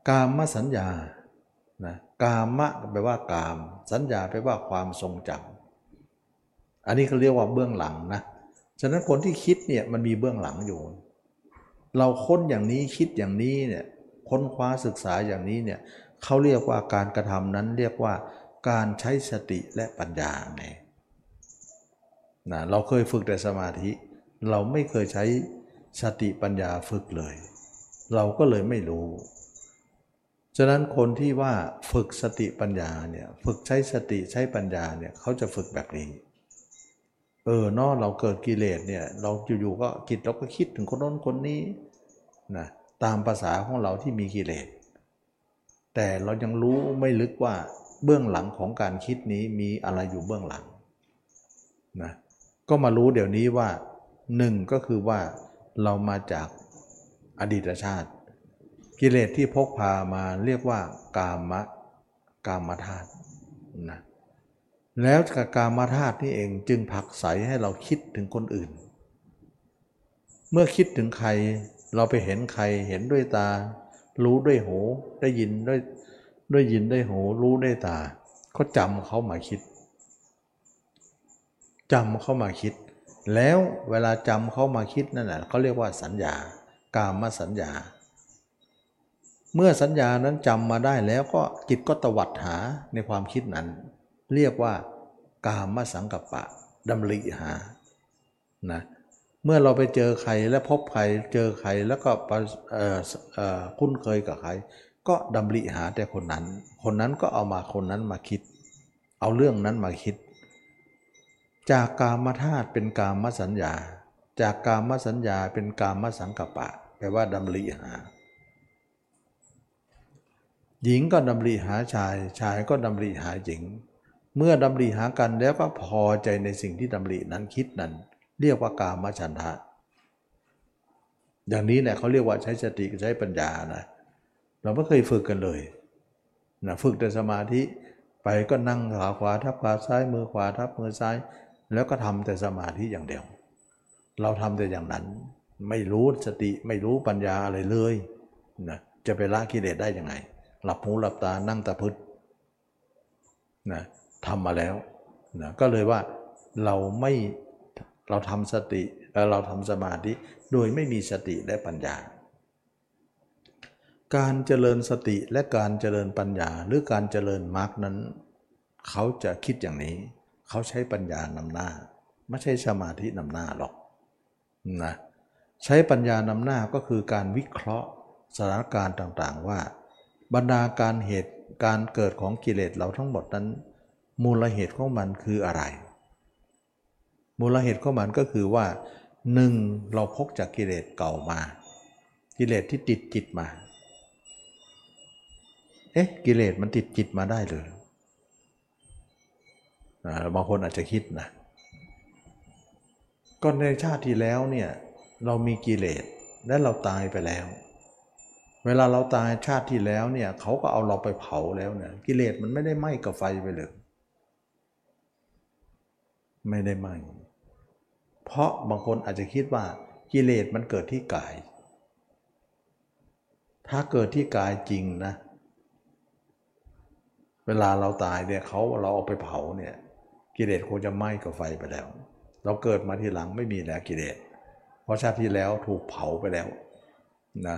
กามสัญญานะกามะแปลว่ากาม สัญญาแปลว่าความทรงจำอันนี้เขาเรียกว่าเบื้องหลังนะฉะนั้นคนที่คิดเนี่ยมันมีเบื้องหลังอยู่ เราค้นอย่างนี้คิดอย่างนี้เนี่ยค้นคว้าศึกษาอย่างนี้เนี่ย เขาเรียกว่าการกระทำนั้นเรียกว่าการใช้สติและปัญญาไงนะเราเคยฝึกแต่สมาธิ เราไม่เคยใช้สติปัญญาฝึกเลย เราก็เลยไม่รู้ ฉะนั้นคนที่ว่าฝึกสติปัญญาเนี่ยฝึกใช้สติใช้ปัญญาเนี่ยเขาจะฝึกแบบนี้ เออเนอเราเกิดกิเลสเนี่ยเราอยู่ๆก็คิดเราก็คิดถึงคนโน้นคนนี้นะตามภาษาของเราที่มีกิเลส แต่เรายังรู้ไม่ลึกว่าเบื้องหลังของการคิดนี้มีอะไรอยู่เบื้องหลังนะก็มารู้เดี๋ยวนี้ว่าหนึ่งก็คือว่าเรามาจากอดีตชาติ กิเลสที่พกพามาเรียกว่ากามะกามธาตุนะแล้วกับกามธาตุนี่เองจึงผลักใสให้เราคิดถึงคนอื่น เมื่อคิดถึงใครเราไปเห็นใครเห็นด้วยตา รู้ด้วยหู ได้ยินด้วยด้วยยินได้หู รู้ได้ตาก็จำเขามาคิดจำเขามาคิด แล้วเวลาจำเขามาคิดนั่นแหละเขาเรียกว่าสัญญา กามสัญญา เมื่อสัญญานั้นจำมาได้แล้วก็จิตก็ตวัดหาในความคิดนั้น เรียกว่ากามสังกัปปะดำริหานะเเมื่อเราไปเจอใครและพบใครเจอใครแล้วก็คุ้นเคยกับใคร ก็ดำริหาแต่คนนั้น คนนั้นก็เอามาคนนั้นมาคิด เอาเรื่องนั้นมาคิด จากกามธาตุเป็นกามสัญญา จากกามสัญญาเป็นกามสังกปะแปลว่าดำริหา หญิงก็ดำริหาชาย ชายก็ดำริหาหญิง เมื่อดำริหากันแล้วก็พอใจในสิ่งที่ดำรินั้นคิดนั้น เรียกว่ากามฉันทะ อย่างนี้เนี่ยเขาเรียกว่าใช้สติใช้ปัญญานะเราไม่เคยฝึกกันเลยนะฝึกแต่สมาธิไปก็นั่งขาขวาทับขาซ้ายมือขวาทับมือซ้าย แล้วก็ทำแต่สมาธิอย่างเดียว เราทำแต่อย่างนั้น ไม่รู้สติไม่รู้ปัญญาอะไรเลยนะจะไปละกิเลสได้ยังไง หลับหูหลับตานั่งตะพึดนะทำมาแล้วนะก็เลยว่าเราไม่ เราทำสติเราทำสมาธิโดยไม่มีสติและปัญญา การเจริญสติและการเจริญปัญญาหรือการเจริญมรรคนั้น เขาจะคิดอย่างนี้ เขาใช้ปัญญานำหน้า ไม่ใช่สมาธินำหน้าหรอกนะใช้ปัญญานำหน้าก็คือการวิเคราะห์สถานการณ์ต่างๆว่า บรรดาการเหตุการเกิดของกิเลสเราทั้งหมดนั้น มูลเหตุของมันคืออะไร มูลเหตุของมันก็คือว่าหนึ่งเราพกจากกิเลสเก่ามา กิเลสที่ติดจิตมา เอ๊ะกิเลสมันติดจิตมาได้เลยบางคนอาจจะคิดนะก็ในชาติที่แล้วเนี่ยเรามีกิเลสและเราตายไปแล้ว เวลาเราตายชาติที่แล้วเนี่ยเขาก็เอาเราไปเผาแล้วเนี่ยกิเลสมันไม่ได้ไหม้กับไฟไปเลย ไม่ได้ไหม้ เพราะบางคนอาจจะคิดว่ากิเลสมันเกิดที่กาย ถ้าเกิดที่กายจริงนะ เวลาเราตายเนี่ยเขาเราเอาไปเผาเนี่ยกิเลสคงจะไหม้กับไฟไปแล้ว เราเกิดมาทีหลังไม่มีแล้วกิเลส เพราะชาติที่แล้วถูกเผาไปแล้วนะ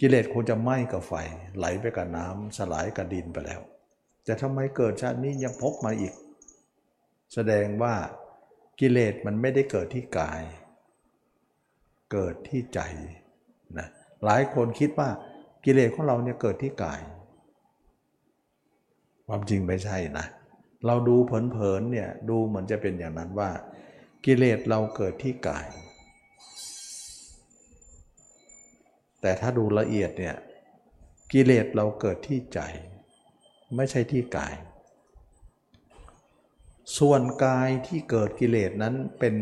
กิเลสคงจะไหม้กับไฟ ไหลไปกับน้ำสลายกับดินไปแล้ว แต่ทำไมเกิดชาตินี้ยังพกมาอีก แสดงว่า กิเลสมันไม่ได้เกิดที่กาย เกิดที่ใจนะหลายคนคิดว่ากิเลสของเราเนี่ยเกิดที่กาย ความจริงไม่ใช่นะ เราดูเผินๆเนี่ยดูเหมือนจะเป็นอย่างนั้นว่า กิเลสเราเกิดที่กาย แต่ถ้าดูละเอียดเนี่ยกิเลสเราเกิดที่ใจ ไม่ใช่ที่กาย ส่วนกายที่เกิดกิเลสนั้นเป็น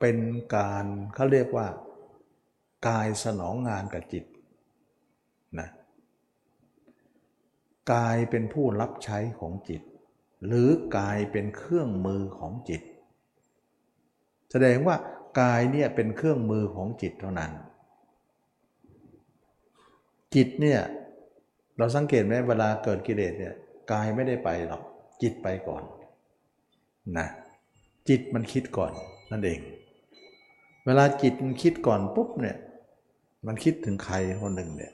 เป็นการเขาเรียกว่า กายสนองงานกับจิตนะกายเป็นผู้รับใช้ของจิต หรือกายเป็นเครื่องมือของจิต แสดงว่ากายเนี่ยเป็นเครื่องมือของจิตเท่านั้น จิตเนี่ยเราสังเกตไหมเวลาเกิดกิเลสเนี่ยกายไม่ได้ไปหรอกจิตไปก่อน นะจิตมันคิดก่อนนั่นเอง เวลาจิตมันคิดก่อนปุ๊บเนี่ยมันคิดถึงใครคนหนึ่งเนี่ย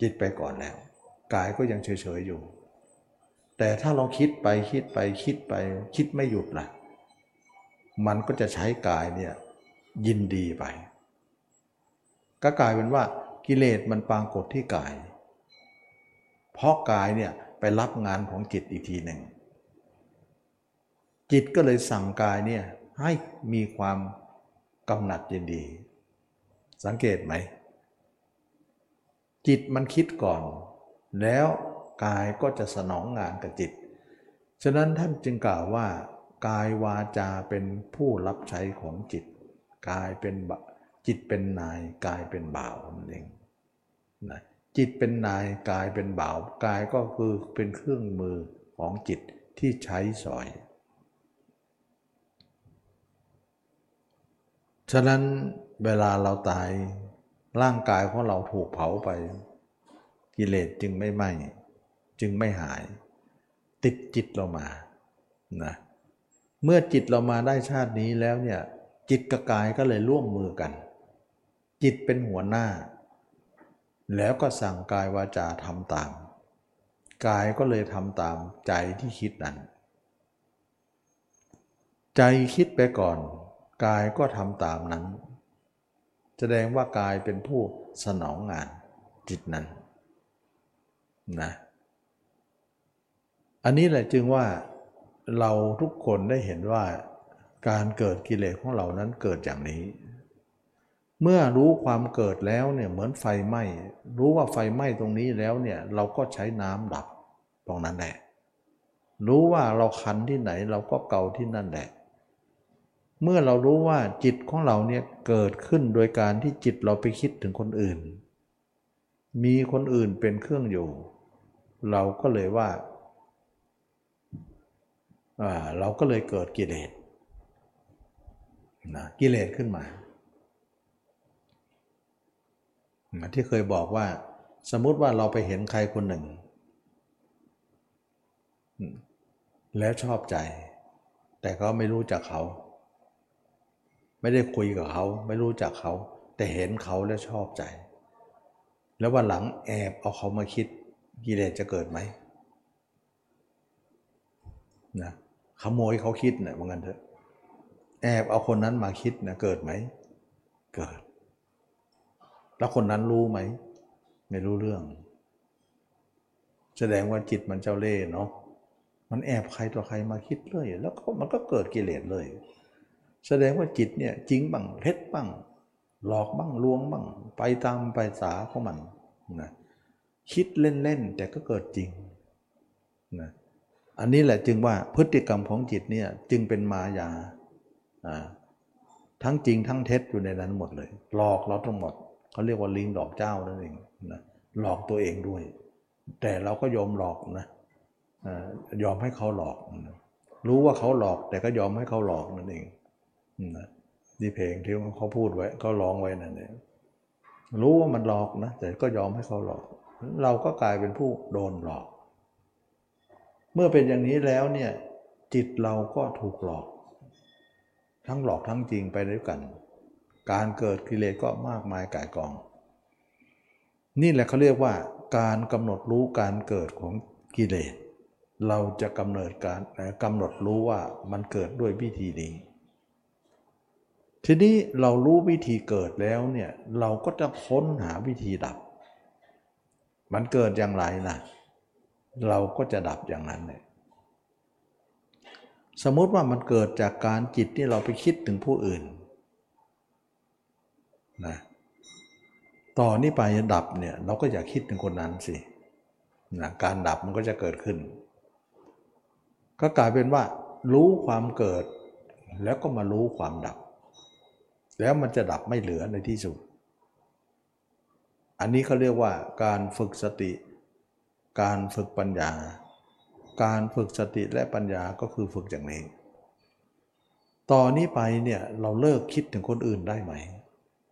จิตไปก่อนแล้วกายก็ยังเฉยๆอยู่ แต่ถ้าเราคิดไปคิดไปคิดไปคิดไม่หยุดล่ะ มันก็จะใช้กายเนี่ยยินดีไป ก็กลายเป็นว่ากิเลสมันปรากฏที่กาย เพราะกายเนี่ยไปรับงานของจิตอีกทีหนึ่ง จิตก็เลยสั่งกายเนี่ยให้มีความกำหนัดยินดี สังเกตไหม จิตมันคิดก่อน แล้วกายก็จะสนองงานกับจิต ฉะนั้นท่านจึงกล่าวว่า กายวาจาเป็นผู้รับใช้ของจิต กายเป็นจิตเป็นนายกายเป็นบ่าวนั่นเองนะจิตเป็นนายกายเป็นบ่าว กายก็คือเป็นเครื่องมือของจิตที่ใช้สอย ฉะนั้นเวลาเราตายร่างกายของเราถูกเผาไป กิเลสจึงไม่ไหม้จึงไม่หาย ติดจิตเรามานะเมื่อจิตเรามาได้ชาตินี้แล้วเนี่ยจิตกับกายก็เลยร่วมมือกัน จิตเป็นหัวหน้า แล้วก็สั่งกายวาจาทำตาม กายก็เลยทำตามใจที่คิดนั้น ใจคิดไปก่อน กายก็ทำตามนั้น แสดงว่ากายเป็นผู้สนองงานจิตนั้นนะอันนี้แหละจึงว่าเราทุกคนได้เห็นว่าการเกิดกิเลสของเรานั้นเกิดอย่างนี้ เมื่อรู้ความเกิดแล้วเนี่ยเหมือนไฟไหม้ รู้ว่าไฟไหม้ตรงนี้แล้วเนี่ยเราก็ใช้น้ำดับตรงนั้นแหละรู้ว่าเราคันที่ไหนเราก็เกาที่นั่นแหละ เมื่อเรารู้ว่าจิตของเราเนี่ยเกิดขึ้นโดยการที่จิตเราไปคิดถึงคนอื่น มีคนอื่นเป็นเครื่องอยู่ เราก็เลยว่าเราก็เลยเกิดกิเลสนะกิเลสขึ้นมา ที่เคยบอกว่า สมมุติว่าเราไปเห็นใครคนหนึ่ง แล้วชอบใจ แต่ก็ไม่รู้จักเขา ไม่ได้คุยกับเขา ไม่รู้จักเขา แต่เห็นเขาแล้วชอบใจ แล้ววันหลังแอบเอาเขามาคิดกิเลสจะเกิดไหมนะขโมยเขาคิดนะ่ยว่างั้นเถอะ แอบเอาคนนั้นมาคิดนะเกิดไหม เกิด แล้วคนนั้นรู้ไหม ไม่รู้เรื่อง แสดงว่าจิตมันเจ้าเล่ห์เนาะมันแอบใครต่อใครมาคิดเลย แล้วมันก็เกิดกิเลสเลย แสดงว่าจิตเนี่ยจริงบ้างเท็จบ้าง หลอกบ้างลวงบ้าง ไปตามไปสาของมันนะคิดเล่นๆแต่ก็เกิดจริงนะอันนี้แหละจึงว่าพฤติกรรมของจิตเนี่ยจึงเป็นมายาทั้งจริงทั้งเท็จอยู่ในนั้นหมดเลย หลอกเราทั้งหมดเขาเรียกว่าลิงหลอกเจ้านั่นเองนะหลอกตัวเองด้วย แต่เราก็ยอมหลอกนะยอมให้เขาหลอก รู้ว่าเขาหลอกแต่ก็ยอมให้เขาหลอกนั่นเอง นี่เพลงที่เขาพูดไว้เขาร้องไว้นั่นเองรู้ว่ามันหลอกนะ แต่ก็ยอมให้เขาหลอก เราก็กลายเป็นผู้โดนหลอก เมื่อเป็นอย่างนี้แล้วเนี่ย จิตเราก็ถูกหลอก ทั้งหลอกทั้งจริงไปด้วยกัน การเกิดกิเลสก็มากมายก่ายกอง นี่แหละเขาเรียกว่า การกำหนดรู้การเกิดของกิเลสเราจะกำเนิดการกำหนดรู้ว่ามันเกิดด้วยวิธีนี้ ทีนี้เรารู้วิธีเกิดแล้วเนี่ยเราก็จะค้นหาวิธีดับ มันเกิดอย่างไรนะเราก็จะดับอย่างนั้นเลยสมมติว่ามันเกิดจากการจิตที่เราไปคิดถึงผู้อื่นนะต่อนนี้ไปดับเนี่ยเราก็อย่าคิดถึงคนนั้นสินะการดับมันก็จะเกิดขึ้น ก็กลายเป็นว่า รู้ความเกิด แล้วก็มารู้ความดับ แล้วมันจะดับไม่เหลือในที่สุด อันนี้เขาเรียกว่าการฝึกสติ การฝึกปัญญา การฝึกสติและปัญญาก็คือฝึกอย่างนี้ ต่อนนี้ไปเนี่ยเราเลิกคิดถึงคนอื่นได้ไหม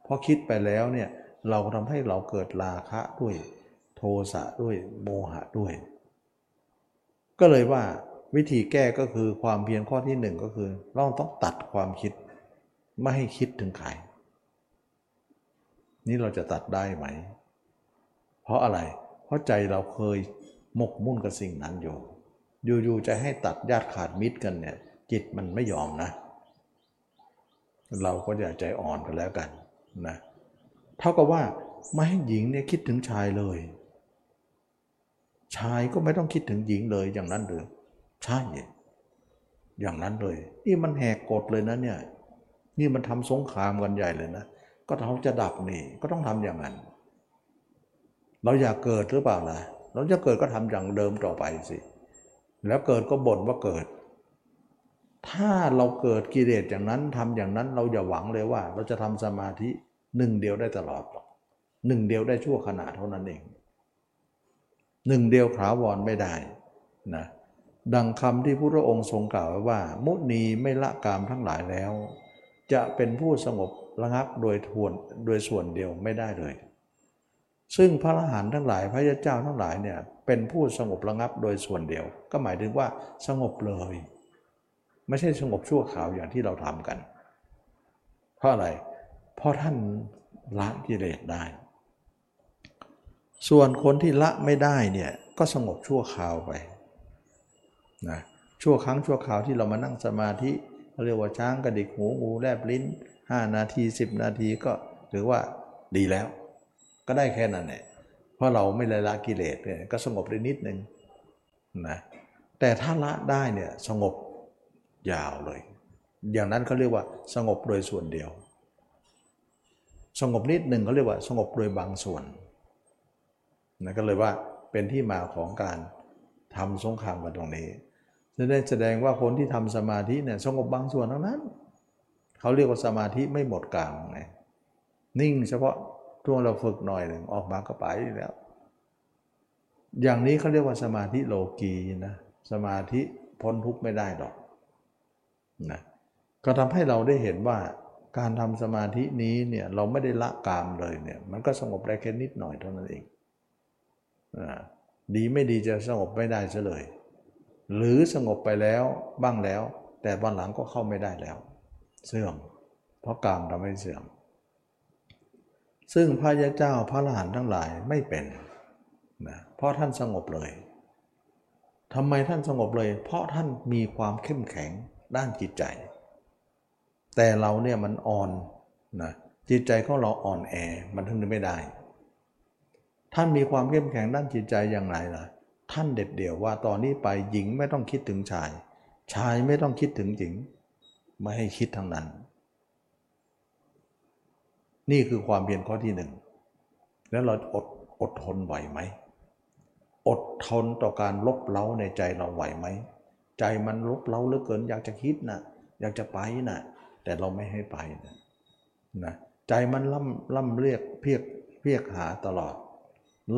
เพราะคิดไปแล้วเนี่ยเราทำให้เราเกิดราคะด้วย โทสะด้วยโมหะด้วย ก็เลยว่าวิธีแก้ก็คือความเพียรข้อที่หนึ่งก็คือเราต้องตัดความคิด ไม่ให้คิดถึงใคร นี่เราจะตัดได้ไหม เพราะอะไร เพราะใจเราเคยหมกมุ่นกับสิ่งนั้นอยู่ อยู่ๆจะให้ตัดญาติขาดมิตรกันเนี่ย จิตมันไม่ยอมนะ เราก็อย่าใจอ่อนกันแล้วกันนะ เท่ากับว่าไม่ให้หญิงเนี่ยคิดถึงชายเลย ชายก็ไม่ต้องคิดถึงหญิงเลยอย่างนั้นหรือใช่อย่างนั้นเลยนี่มันแหกกฎเลยนะเนี่ย นี่มันทำสงครามกันใหญ่เลยนะ ก็เขาจะดับนี่ก็ต้องทำอย่างนั้น เราอยากเกิดหรือเปล่าล่ะ เราจะเกิดก็ทำอย่างเดิมต่อไปสิ แล้วเกิดก็บ่นว่าเกิด ถ้าเราเกิดกิเลสอย่างนั้นทำอย่างนั้นเราอย่าหวังเลยว่า เราจะทำสมาธิหนึ่งเดียวได้ตลอดหรอกหนึ่งเดียวได้ชั่วขณะเท่านั้นเองหนึ่งเดียวถาวรไม่ได้นะดังคำที่พระองค์ทรงกล่าวไว้ว่า มุนีไม่ละกามทั้งหลายแล้ว จะเป็นผู้สงบระงับโดยทวนโดยส่วนเดียวไม่ได้เลย ซึ่งพระอรหันต์ทั้งหลายพระเจ้าทั้งหลายเนี่ยเป็นผู้สงบระงับโดยส่วนเดียว ก็หมายถึงว่าสงบเลย ไม่ใช่สงบชั่วข่าวอย่างที่เราทำกัน เพราะอะไร เพราะท่านละกิเลสได้ ส่วนคนที่ละไม่ได้เนี่ยก็สงบชั่วคราวไปนะชั่วครั้งชั่วคราวที่เรามานั่งสมาธิ เรียกว่าช้างกระดิกหูงูแลบลิ้น 5 นาที 10 นาทีก็ถือว่าดีแล้ว ก็ได้แค่นั้นแหละเพราะเราไม่ละละกิเลสเนี่ยก็สงบได้นิดนึงนะแต่ถ้าละได้เนี่ยสงบยาวเลย อย่างนั้นเขาเรียกว่าสงบโดยส่วนเดียว สงบนิดหนึ่งเขาเรียกว่า สงบโดยบางส่วนนะก็เลยว่าเป็นที่มาของการทำสงครามกันตรงนี้ จะได้แสดงว่าคนที่ทำสมาธิเนี่ยสงบบางส่วนเท่านั้น เขาเรียกว่าสมาธิไม่หมดกลางไงนิ่งเฉพาะช่วงเราฝึกหน่อยหนึ่งออกมาก็ไปแล้ว อย่างนี้เขาเรียกว่าสมาธิโลกีนะสมาธิพ้นทุกข์ไม่ได้หรอกนะก็ทำให้เราได้เห็นว่าการทำสมาธินี้เนี่ยเราไม่ได้ละกามเลยเนี่ยมันก็สงบได้แค่นิดหน่อยเท่านั้นเองดีไม่ดีจะสงบไม่ได้ซะเลย หรือสงบไปแล้วบ้างแล้ว แต่วันหลังก็เข้าไม่ได้แล้ว เสื่อม เพราะกามทำให้เสื่อม ซึ่งพระยาเจ้าพระอรหันต์ทั้งหลายไม่เป็นนะเพราะท่านสงบเลยทำไมท่านสงบเลย เพราะท่านมีความเข้มแข็งด้านจิตใจ แต่เราเนี่ยมันอ่อนนะจิตใจของเราอ่อนแอมันถึงไม่ได้ ท่านมีความเข้มแข็งด้านจิตใจอย่างไรล่ะ ท่านเด็ดเดี่ยวว่าตอนนี้ไปหญิงไม่ต้องคิดถึงชาย ชายไม่ต้องคิดถึงหญิง ไม่ให้คิดทั้งนั้น นี่คือความเพียรข้อที่หนึ่งแล้วเราอดอดทนไหวไหมอดทนต่อการลบเล้าในใจเราไหวไหม ใจมันลบเล้าเหลือเกิน อยากจะคิดนะอยากจะไปนะแต่เราไม่ให้ไปนะนะใจมันล่ำล่ำเรียกเพียกเพียกหาตลอด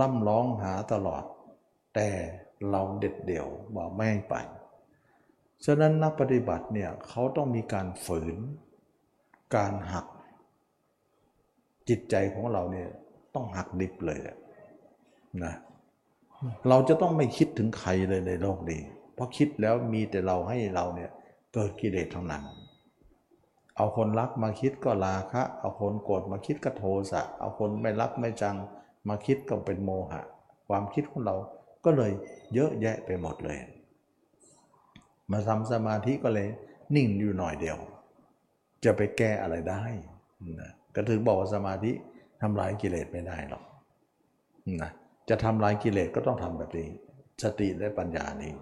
ล่ำร้องหาตลอด แต่เราเด็ดเดี่ยวบอกไม่ไป ฉะนั้นนักปฏิบัติเนี่ยเขาต้องมีการฝืน การหัก จิตใจของเราเนี่ยต้องหักดิบเลยนะ เราจะต้องไม่คิดถึงใครเลยในโลกนี้ เพราะคิดแล้วมีแต่เราให้เราเนี่ยเกิดกิเลสทั้งนั้น เอาคนรักมาคิดก็ราคะ เอาคนโกรธมาคิดก็โทสะ เอาคนไม่รักไม่จังมาคิดก็เป็นโมหะ ความคิดของเรา ก็เลยเยอะแยะไปหมดเลย มาทำสมาธิก็เลยนิ่งอยู่หน่อยเดียว จะไปแก้อะไรได้นะก็ถึงบอกว่าสมาธิทำลายกิเลสไม่ได้หรอกนะจะทำลายกิเลสก็ต้องทำแบบนี้ สติและปัญญานี้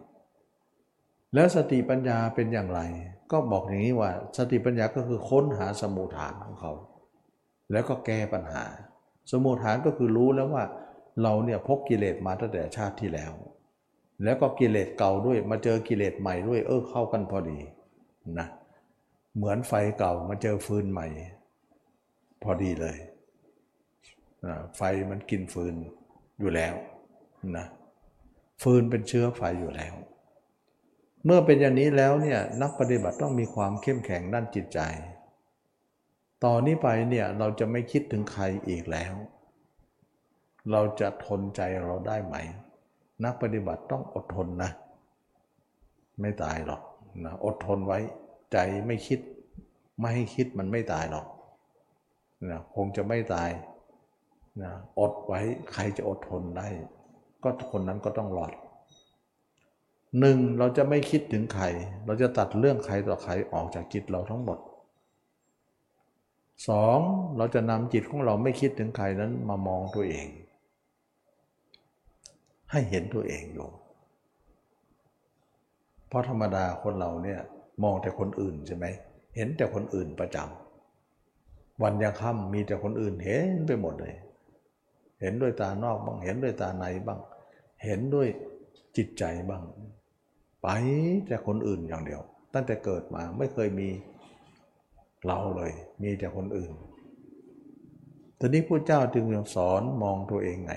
แล้วสติปัญญาเป็นอย่างไร ก็บอกอย่างนี้ว่า สติปัญญาก็คือค้นหาสมุทฐานของเขา แล้วก็แก้ปัญหา สมุทฐานก็คือรู้แล้วว่า เราเนี่ยพกกิเลสมาตั้งแต่ชาติที่แล้ว แล้วก็กิเลสเก่าด้วย มาเจอกิเลสใหม่ด้วย เออเข้ากันพอดีนะเหมือนไฟเก่ามาเจอฟืนใหม่ พอดีเลยนะไฟมันกินฟืนอยู่แล้วนะฟืนเป็นเชื้อไฟอยู่แล้ว เมื่อเป็นอย่างนี้แล้วเนี่ยนักปฏิบัติต้องมีความเข้มแข็งด้านจิตใจต่อนนี้ไปเนี่ยเราจะไม่คิดถึงใครอีกแล้ว เราจะทนใจเราได้ไหม นักปฏิบัติต้องอดทนนะ ไม่ตายหรอกนะอดทนไว้ใจไม่คิด ไม่ให้คิดมันไม่ตายหรอกนะคงจะไม่ตายนะอดไว้ใครจะอดทนได้ ก็คนนั้นก็ต้องรอดหนึ่งเราจะไม่คิดถึงใคร เราจะตัดเรื่องใครต่อใครออกจากจิตเราทั้งหมดสองเราจะนำจิตของเราไม่คิดถึงใครนั้นมามองตัวเอง ให้เห็นตัวเองอยู่ เพราะธรรมดาคนเราเนี่ยมองแต่คนอื่นใช่ไหม เห็นแต่คนอื่นประจำ วันยังค่ำมีแต่คนอื่นเห็นไปหมดเลย เห็นด้วยตานอกบ้าง เห็นด้วยตาในบ้าง เห็นด้วยจิตใจบ้าง ไปแต่คนอื่นอย่างเดียว ตั้งแต่เกิดมาไม่เคยมีเราเลย มีแต่คนอื่น ตอนนี้พระเจ้าจึงสอนมองตัวเองไง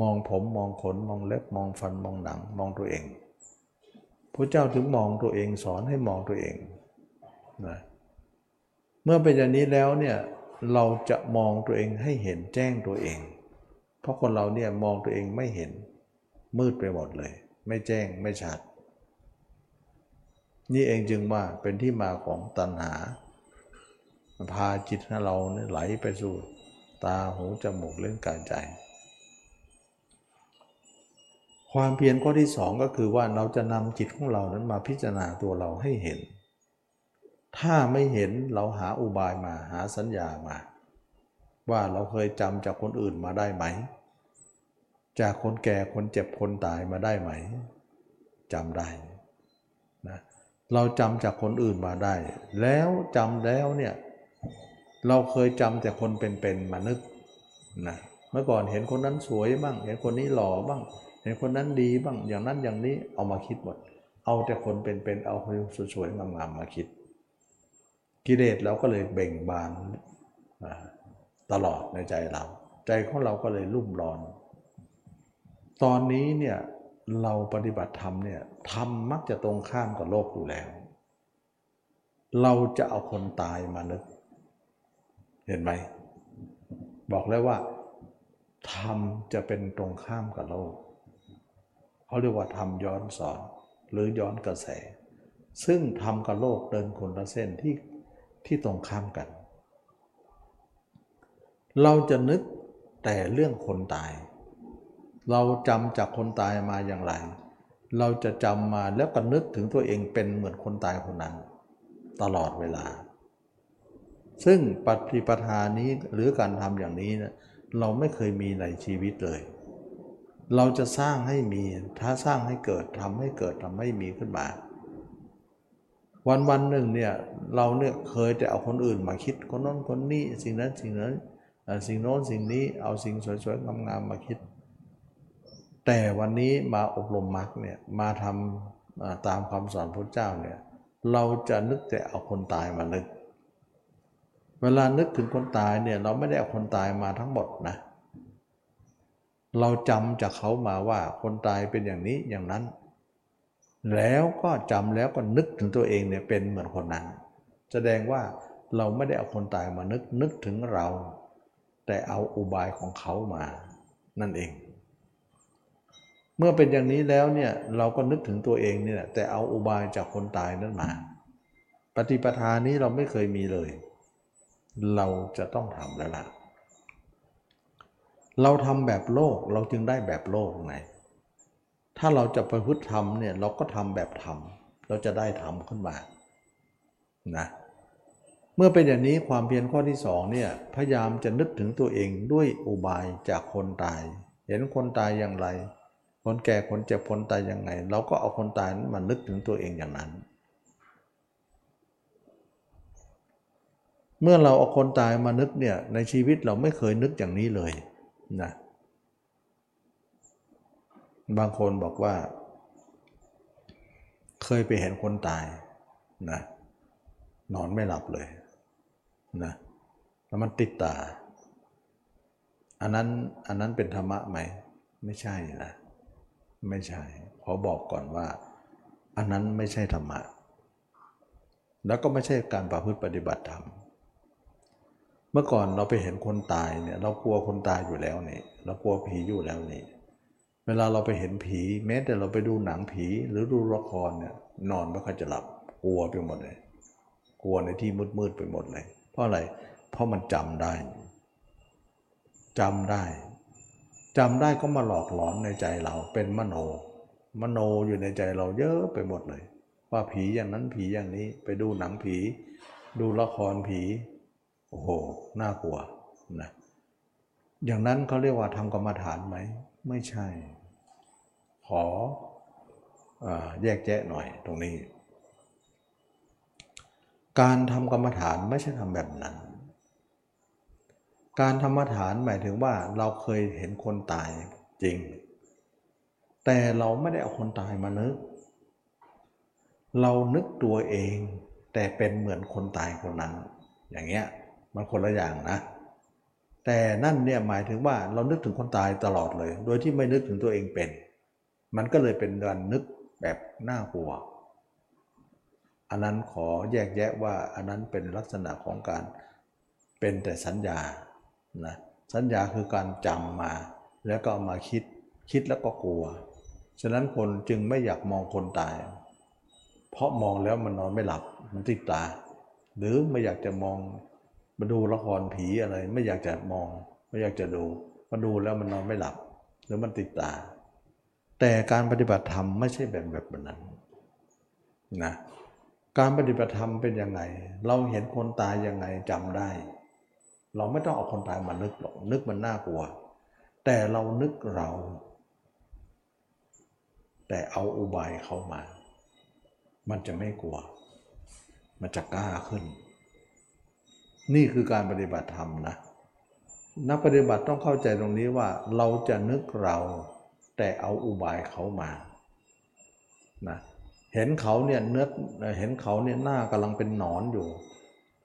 มองผมมองขนมองเล็บมองฟันมองหนังมองตัวเองพระเจ้าถึงมองตัวเองสอนให้มองตัวเองนะเมื่อเป็นอย่างนี้แล้วเนี่ยเราจะมองตัวเองให้เห็นแจ้งตัวเอง เพราะคนเราเนี่ยมองตัวเองไม่เห็นมืดไปหมดเลย ไม่แจ้งไม่ชัด นี่เองจึงว่าเป็นที่มาของตัณหา พาจิตของเราเนี่ยไหลไปสู่ตาหูจมูกเล่นกายใจ ความเพียรข้อที่สองก็คือว่าเราจะนำจิตของเรานั้นมาพิจารณาตัวเราให้เห็น ถ้าไม่เห็นเราหาอุบายมาหาสัญญามา ว่าเราเคยจำจากคนอื่นมาได้ไหม จากคนแก่คนเจ็บคนตายมาได้ไหมจำได้นะเราจำจากคนอื่นมาได้ แล้วจำแล้วเนี่ยเราเคยจำแต่คนเป็นๆมานึกนะเมื่อก่อนเห็นคนนั้นสวยบ้าง เห็นคนนี้หล่อบ้าง ห็นคนนั้นดีบ้างอย่างนั้นอย่างนี้เอามาคิดหมด เอาแต่คนเป็นๆเอาคนสวยๆงามๆมาคิด กิเลสเราก็เลยเบ่งบานตลอดในใจเรา ใจของเราก็เลยรุ่มร้อน ตอนนี้เนี่ยเราปฏิบัติธรรมเนี่ยธรรมมักจะตรงข้ามกับโลกอยู่แล้ว เราจะเอาคนตายมานึก เห็นไหม บอกแล้วว่าธรรมจะเป็นตรงข้ามกับโลก เขาเรียกว่าธรรมย้อนสอน หรือย้อนกระแส ซึ่งธรรมกับโลกเดินคนละเส้นที่ที่ตรงข้ามกัน เราจะนึกแต่เรื่องคนตาย เราจำจากคนตายมาอย่างไร เราจะจำมาแล้วก็นึกถึงตัวเองเป็นเหมือนคนตายคนนั้น ตลอดเวลา ซึ่งปฏิปทานี้หรือการทำอย่างนี้นะเราไม่เคยมีในชีวิตเลย เราจะสร้างให้มี ถ้าสร้างให้เกิดทำให้เกิดทำให้มีขึ้นมา วันวันหนึ่งเนี่ยเราเนี่ยเคยแต่เอาคนอื่นมาคิดคนน้นคนนี้สิ่งนั้นสิ่งนั้นสิ่งโน้นสิ่งนี้เอาสิ่งสวยๆงามๆมาคิด แต่วันนี้มาอบรมมรรคเนี่ยมาทำตามคำสอนพระเจ้าเนี่ยเราจะนึกแต่เอาคนตายมานึก เวลานึกถึงคนตายเนี่ยเราไม่ได้เอาคนตายมาทั้งหมดนะเเราจำจากเขามาว่าคนตายเป็นอย่างนี้อย่างนั้น แล้วก็จำแล้วก็นึกถึงตัวเองเนี่ยเป็นเหมือนคนนั้น แสดงว่าเราไม่ได้เอาคนตายมานึกนึกถึงเรา แต่เอาอุบายของเขามานั่นเอง เมื่อเป็นอย่างนี้แล้วเนี่ยเราก็นึกถึงตัวเองเนี่ยแต่เอาอุบายจากคนตายนั้นมา ปฏิปทานี้เราไม่เคยมีเลย เราจะต้องทำแล้วล่ะ เราทำแบบโลกเราจึงได้แบบโลกไงถ้าเราจะประพฤติธรรมเนี่ยเราก็ทำแบบธรรมเราจะได้ธรรมขึ้นมานะเมื่อเป็นอย่างนี้ความเพียรข้อที่สองเนี่ยพยายามจะนึกถึงตัวเองด้วยอุบายจากคนตาย เห็นคนตายอย่างไร คนแก่คนเจ็บคนตายยังไง เราก็เอาคนตายนั้นมานึกถึงตัวเองอย่างนั้น เมื่อเราเอาคนตายมานึกเนี่ยในชีวิตเราไม่เคยนึกอย่างนี้เลย นะบางคนบอกว่า เคยไปเห็นคนตายนะนอนไม่หลับเลยนะแล้วมันติดตา อันนั้นอันนั้นเป็นธรรมะไหม ไม่ใช่นะ ไม่ใช่ ขอบอกก่อนว่า อันนั้นไม่ใช่ธรรมะ แล้วก็ไม่ใช่การประพฤติปฏิบัติธรรม เมื่อก่อนเราไปเห็นคนตายเนี่ยเรากลัวคนตายอยู่แล้วนี่เรากลัวผีอยู่แล้วนี่เวลาเราไปเห็นผีแม้แต่เราไปดูหนังผีหรือดูละครเนี่ยนอนไม่ค่อยจะหลับกลัวไปหมดเลย กลัวในที่มืดๆไปหมดเลย เพราะอะไรเพราะมันจำได้จำได้จำได้ก็มาหลอกหลอนในใจเราเป็นมโน มโนอยู่ในใจเราเยอะไปหมดเลย ว่าผีอย่างนั้นผีอย่างนี้ไปดูหนังผี ดูละครผี โอ้โห น่ากลัวนะอย่างนั้นเขาเรียกว่าทำกรรมฐานไหม ไม่ใช่ ขออแยกแยะหน่อยตรงนี้ การทำกรรมฐานไม่ใช่ทำแบบนั้น การธรรมฐานหมายถึงว่าเราเคยเห็นคนตายจริง แต่เราไม่ได้เอาคนตายมานึก เรานึกตัวเอง แต่เป็นเหมือนคนตายคนนั้น อย่างเงี้ย มันคนละอย่างนะ แต่นั่นเนี่ยหมายถึงว่าเรานึกถึงคนตายตลอดเลย โดยที่ไม่นึกถึงตัวเองเป็น มันก็เลยเป็นการนึกแบบน่ากลัว อันนั้นขอแยกแยะว่าอันนั้นเป็นลักษณะของการเป็นแต่สัญญานะสัญญาคือการจำมา แล้วก็มาคิดคิดแล้วก็กลัว ฉะนั้นคนจึงไม่อยากมองคนตาย เพราะมองแล้วมันนอนไม่หลับมันติดตา หรือไม่อยากจะมอง มาดูละครผีอะไรไม่อยากจะมอง ไม่อยากจะดูมาดูแล้วมันนอนไม่หลับ หรือมันติดตา แต่การปฏิบัติธรรมไม่ใช่แบบแบบนั้นนะการปฏิบัติธรรมเป็นยังไง เราเห็นคนตายยังไงจำได้ เราไม่ต้องเอาคนตายมานึกหรอกนึกมันน่ากลัว แต่เรานึกเรา แต่เอาอุบายเข้ามา มันจะไม่กลัว มันจะกล้าขึ้น นี่คือการปฏิบัติธรรมนะนักปฏิบัติต้องเข้าใจตรงนี้ว่าเราจะนึกเราแต่เอาอุบายเขามานะเห็นเขาเนี่ยเนื้อเห็นเขาเนี่ยหน้ากำลังเป็นหนอนอยู่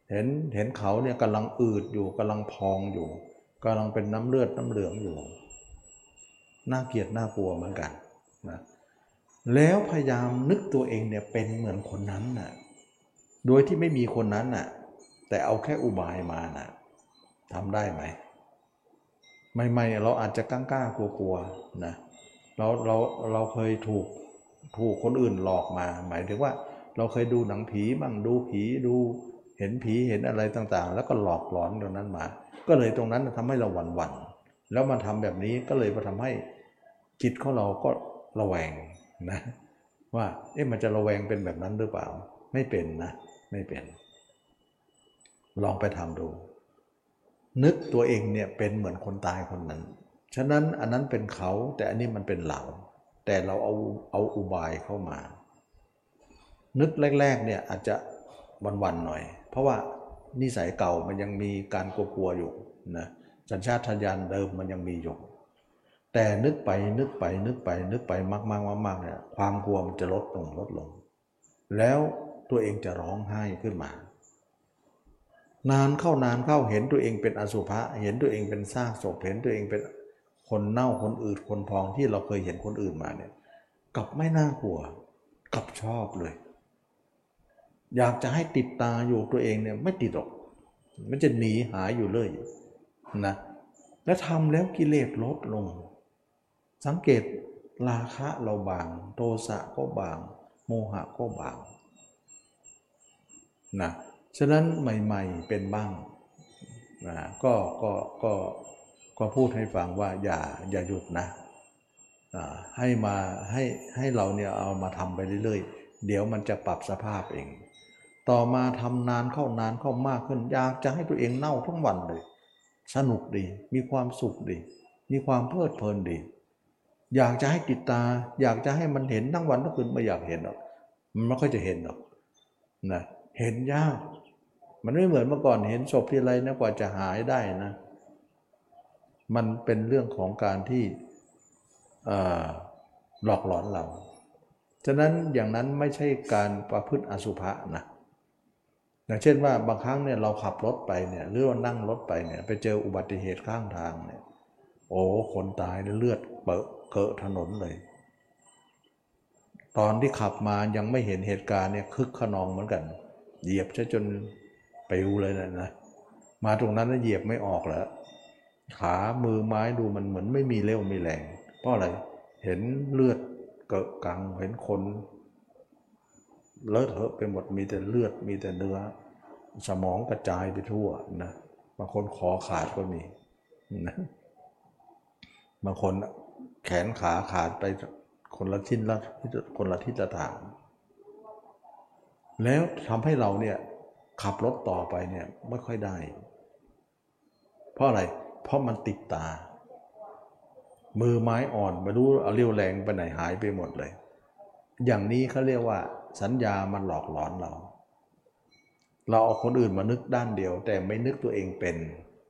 เห็นเห็นเขาเนี่ยกำลังอืดอยู่กำลังพองอยู่กำลังเป็นน้ำเลือดน้ำเหลืองอยู่น่าเกลียดน่ากลัวเหมือนกันนะแล้วพยายามนึกตัวเองเนี่ยเป็นเหมือนคนนั้นน่ะโดยที่ไม่มีคนนั้นน่ะ แต่เอาแค่อุบายมาน่ะทำได้ไหม ใหม่ๆเราอาจจะกล้าๆกลัวๆนะเราเราเราเคยถูกถูกคนอื่นหลอกมา หมายถึงว่า เราเคยดูหนังผีบ้างดูผีดูเห็นผีเห็นอะไรต่างๆ แล้วก็หลอกหลอนตรงนั้นมา ก็เลยตรงนั้นทำให้เราหวั่นหวั่นแล้วมาทำแบบนี้ก็เลยมาทำให้จิตของเราก็ระแวงนะว่าเอ๊ะมันจะระแวงเป็นแบบนั้นหรือเปล่า ไม่เป็นนะ ไม่เป็น ลองไปทำดู นึกตัวเองเนี่ยเป็นเหมือนคนตายคนนั้น ฉะนั้นอันนั้นเป็นเขาแต่อันนี้มันเป็นเรา แต่เราเอาเอาอุบายเข้ามา นึกแรกๆเนี่ยอาจจะวันๆหน่อย เพราะว่านิสัยเก่ามันยังมีการกลัวๆอยู่นะสัญชาตญาณเดิมมันยังมีอยู่ แต่นึกไปนึกไปนึกไปนึกไปมากๆมากๆเนี่ยความกลัวมันจะลดลงลดลง แล้วตัวเองจะร้องไห้ขึ้นมา นานเข้านานเข้าเห็นตัวเองเป็นอสุภะเห็นตัวเองเป็นซากศพเห็นตัวเองเป็นคนเน่าคนอืดคนพองที่เราเคยเห็นคนอื่นมาเนี่ยกลับไม่น่ากลัวกลับชอบเลย อยากจะให้ติดตาอยู่ตัวเองเนี่ยไม่ติดหรอก มันจะหนีหายอยู่เลยนะและทำแล้วกิเลสลดลง สังเกตราคะเราบาง โทสะก็บาง โมหะก็บางนะ ฉะนั้นใหม่ๆเป็นบ้างนะก็ก็ก็ก็พูดให้ฟังว่าอย่าอย่าหยุดนะให้มาให้ให้เราเนี่ยเอามาทำไปเรื่อยๆ เดี๋ยวมันจะปรับสภาพเอง ต่อมาทำนานเข้านานเข้ามากขึ้นอยากจะให้ตัวเองเน่าทั้งวันเลย สนุกดี มีความสุขดี มีความเพลิดเพลินดี อยากจะให้ติดตา อยากจะให้มันเห็นทั้งวันทั้งคืนไม่อยากเห็นหรอกมันไม่ค่อยจะเห็นหรอกนะเห็นยาก มันไม่เหมือนเมื่อก่อนเห็นศพที่ไรนะกว่าจะหายได้นะ มันเป็นเรื่องของการที่หลอกหลอนเรา ฉะนั้นอย่างนั้นไม่ใช่การประพฤติอสุภะนะอย่างเช่นว่าบางครั้งเนี่ยเราขับรถไปเนี่ยหรือว่านั่งรถไปเนี่ยไปเจออุบัติเหตุข้างทางเนี่ย โอ้คนตายเลือดเปอะเกอะถนนเลย ตอนที่ขับมายังไม่เห็นเหตุการณ์เนี่ยคึกขนองเหมือนกัน เหยียบซะจน ปวเลยนะนะ มาตรงนั้นแล้วเหยียบไม่ออกแล้ว ขามือไม้ดูมันเหมือนไม่มีเรี่ยวมีแรง เพราะอะไร เห็นเลือดเกอะกัง เห็นคนเลอะเทอะไปหมด มีแต่เลือด มีแต่เนื้อ สมองกระจายไปทั่วนะ บางคนคอขาดก็มีนะบางคนแขนขาขาดไปคนละชิ้นละคนละทิศละทาง แล้วทำให้เราเนี่ย ขับรถต่อไปเนี่ยไม่ค่อยได้ เพราะอะไร เพราะมันติดตา มือไม้อ่อนไม่รู้เอาเรี่ยวแรงไปไหนหายไปหมดเลย อย่างนี้เขาเรียกว่า สัญญามันหลอกหลอนเรา เราเอาคนอื่นมานึกด้านเดียว แต่ไม่นึกตัวเองเป็น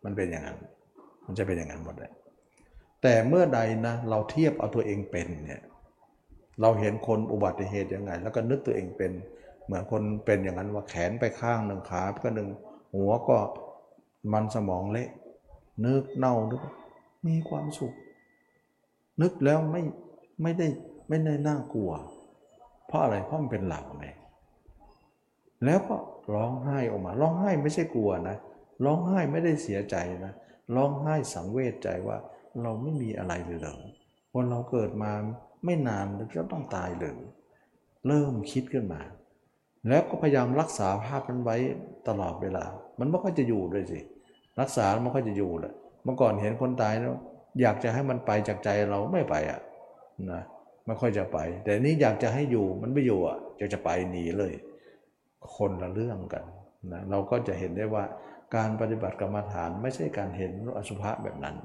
มันเป็นอย่างนั้น มันจะเป็นอย่างนั้นหมดเลยแต่เมื่อใดนะเราเทียบเอาตัวเองเป็นเนี่ยเราเห็นคนอุบัติเหตุยังไง แล้วก็นึกตัวเองเป็น เหมือนคนเป็นอย่างนั้นว่าแขนไปข้างหนึ่งขาก็หนึ่งหัวก็มันสมองเละ นึกเน่านึกมีความสุข นึกแล้วไม่ไม่ได้ไม่ได้น่ากลัว เพราะอะไรเพราะมันเป็นหลักไงแล้วก็ร้องไห้ออกมา ร้องไห้ไม่ใช่กลัวนะร้องไห้ไม่ได้เสียใจนะร้องไห้สังเวชใจว่าเราไม่มีอะไรเลยหรอวันเราเกิดมาไม่นานจะต้องตายเลยเริ่มคิดขึ้นมา แล้วก็พยายามรักษาภาพนั้นไว้ตลอดเวลา มันไม่ค่อยจะอยู่ด้วยสิ รักษามันค่อยจะอยู่แหละเมื่อก่อนเห็นคนตายแล้วอยากจะให้มันไปจากใจเราไม่ไปอะนะไม่ค่อยจะไป แต่นี้อยากจะให้อยู่มันไม่อยู่อะจะจะไปหนีเลย คนละเรื่องกันนะเราก็จะเห็นได้ว่าการปฏิบัติกรรมฐานไม่ใช่การเห็นอสุภะแบบนั้น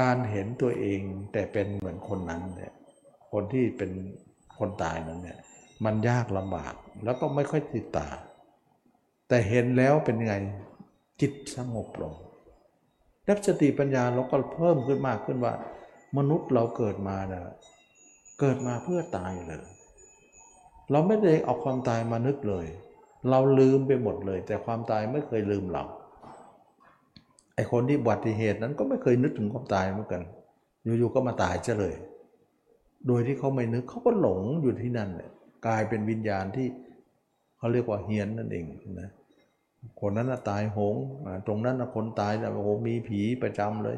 การเห็นตัวเองแต่เป็นเหมือนคนนั้นเนี่ยคนที่เป็นคนตายนั้นเนี่ย มันยากลำบาก แล้วก็ไม่ค่อยติดตา แต่เห็นแล้วเป็นไงจิตสงบลงแลวสติปัญญาเราก็เพิ่มขึ้นมากขึ้นว่า มนุษย์เราเกิดมาเนะเกิดมาเพื่อตายเลย เราไม่ได้เอาความตายมานึกเลย เราลืมไปหมดเลย แต่ความตายไม่เคยลืมเราไอคนที่บัติเหตุนั้นก็ไม่เคยนึกถึงความตายเหมือนกัน อยู่ๆก็มาตายเฉลย โดยที่เขาไม่นึกเขาก็หลงอยู่ที่นั่นเลย กลายเป็นวิญญาณที่เขาเรียกว่าเฮียนนั่นเองนะคนนั้นตายโหงตรงนั้นคนตายแต่โอ้โหมีผีประจำเลย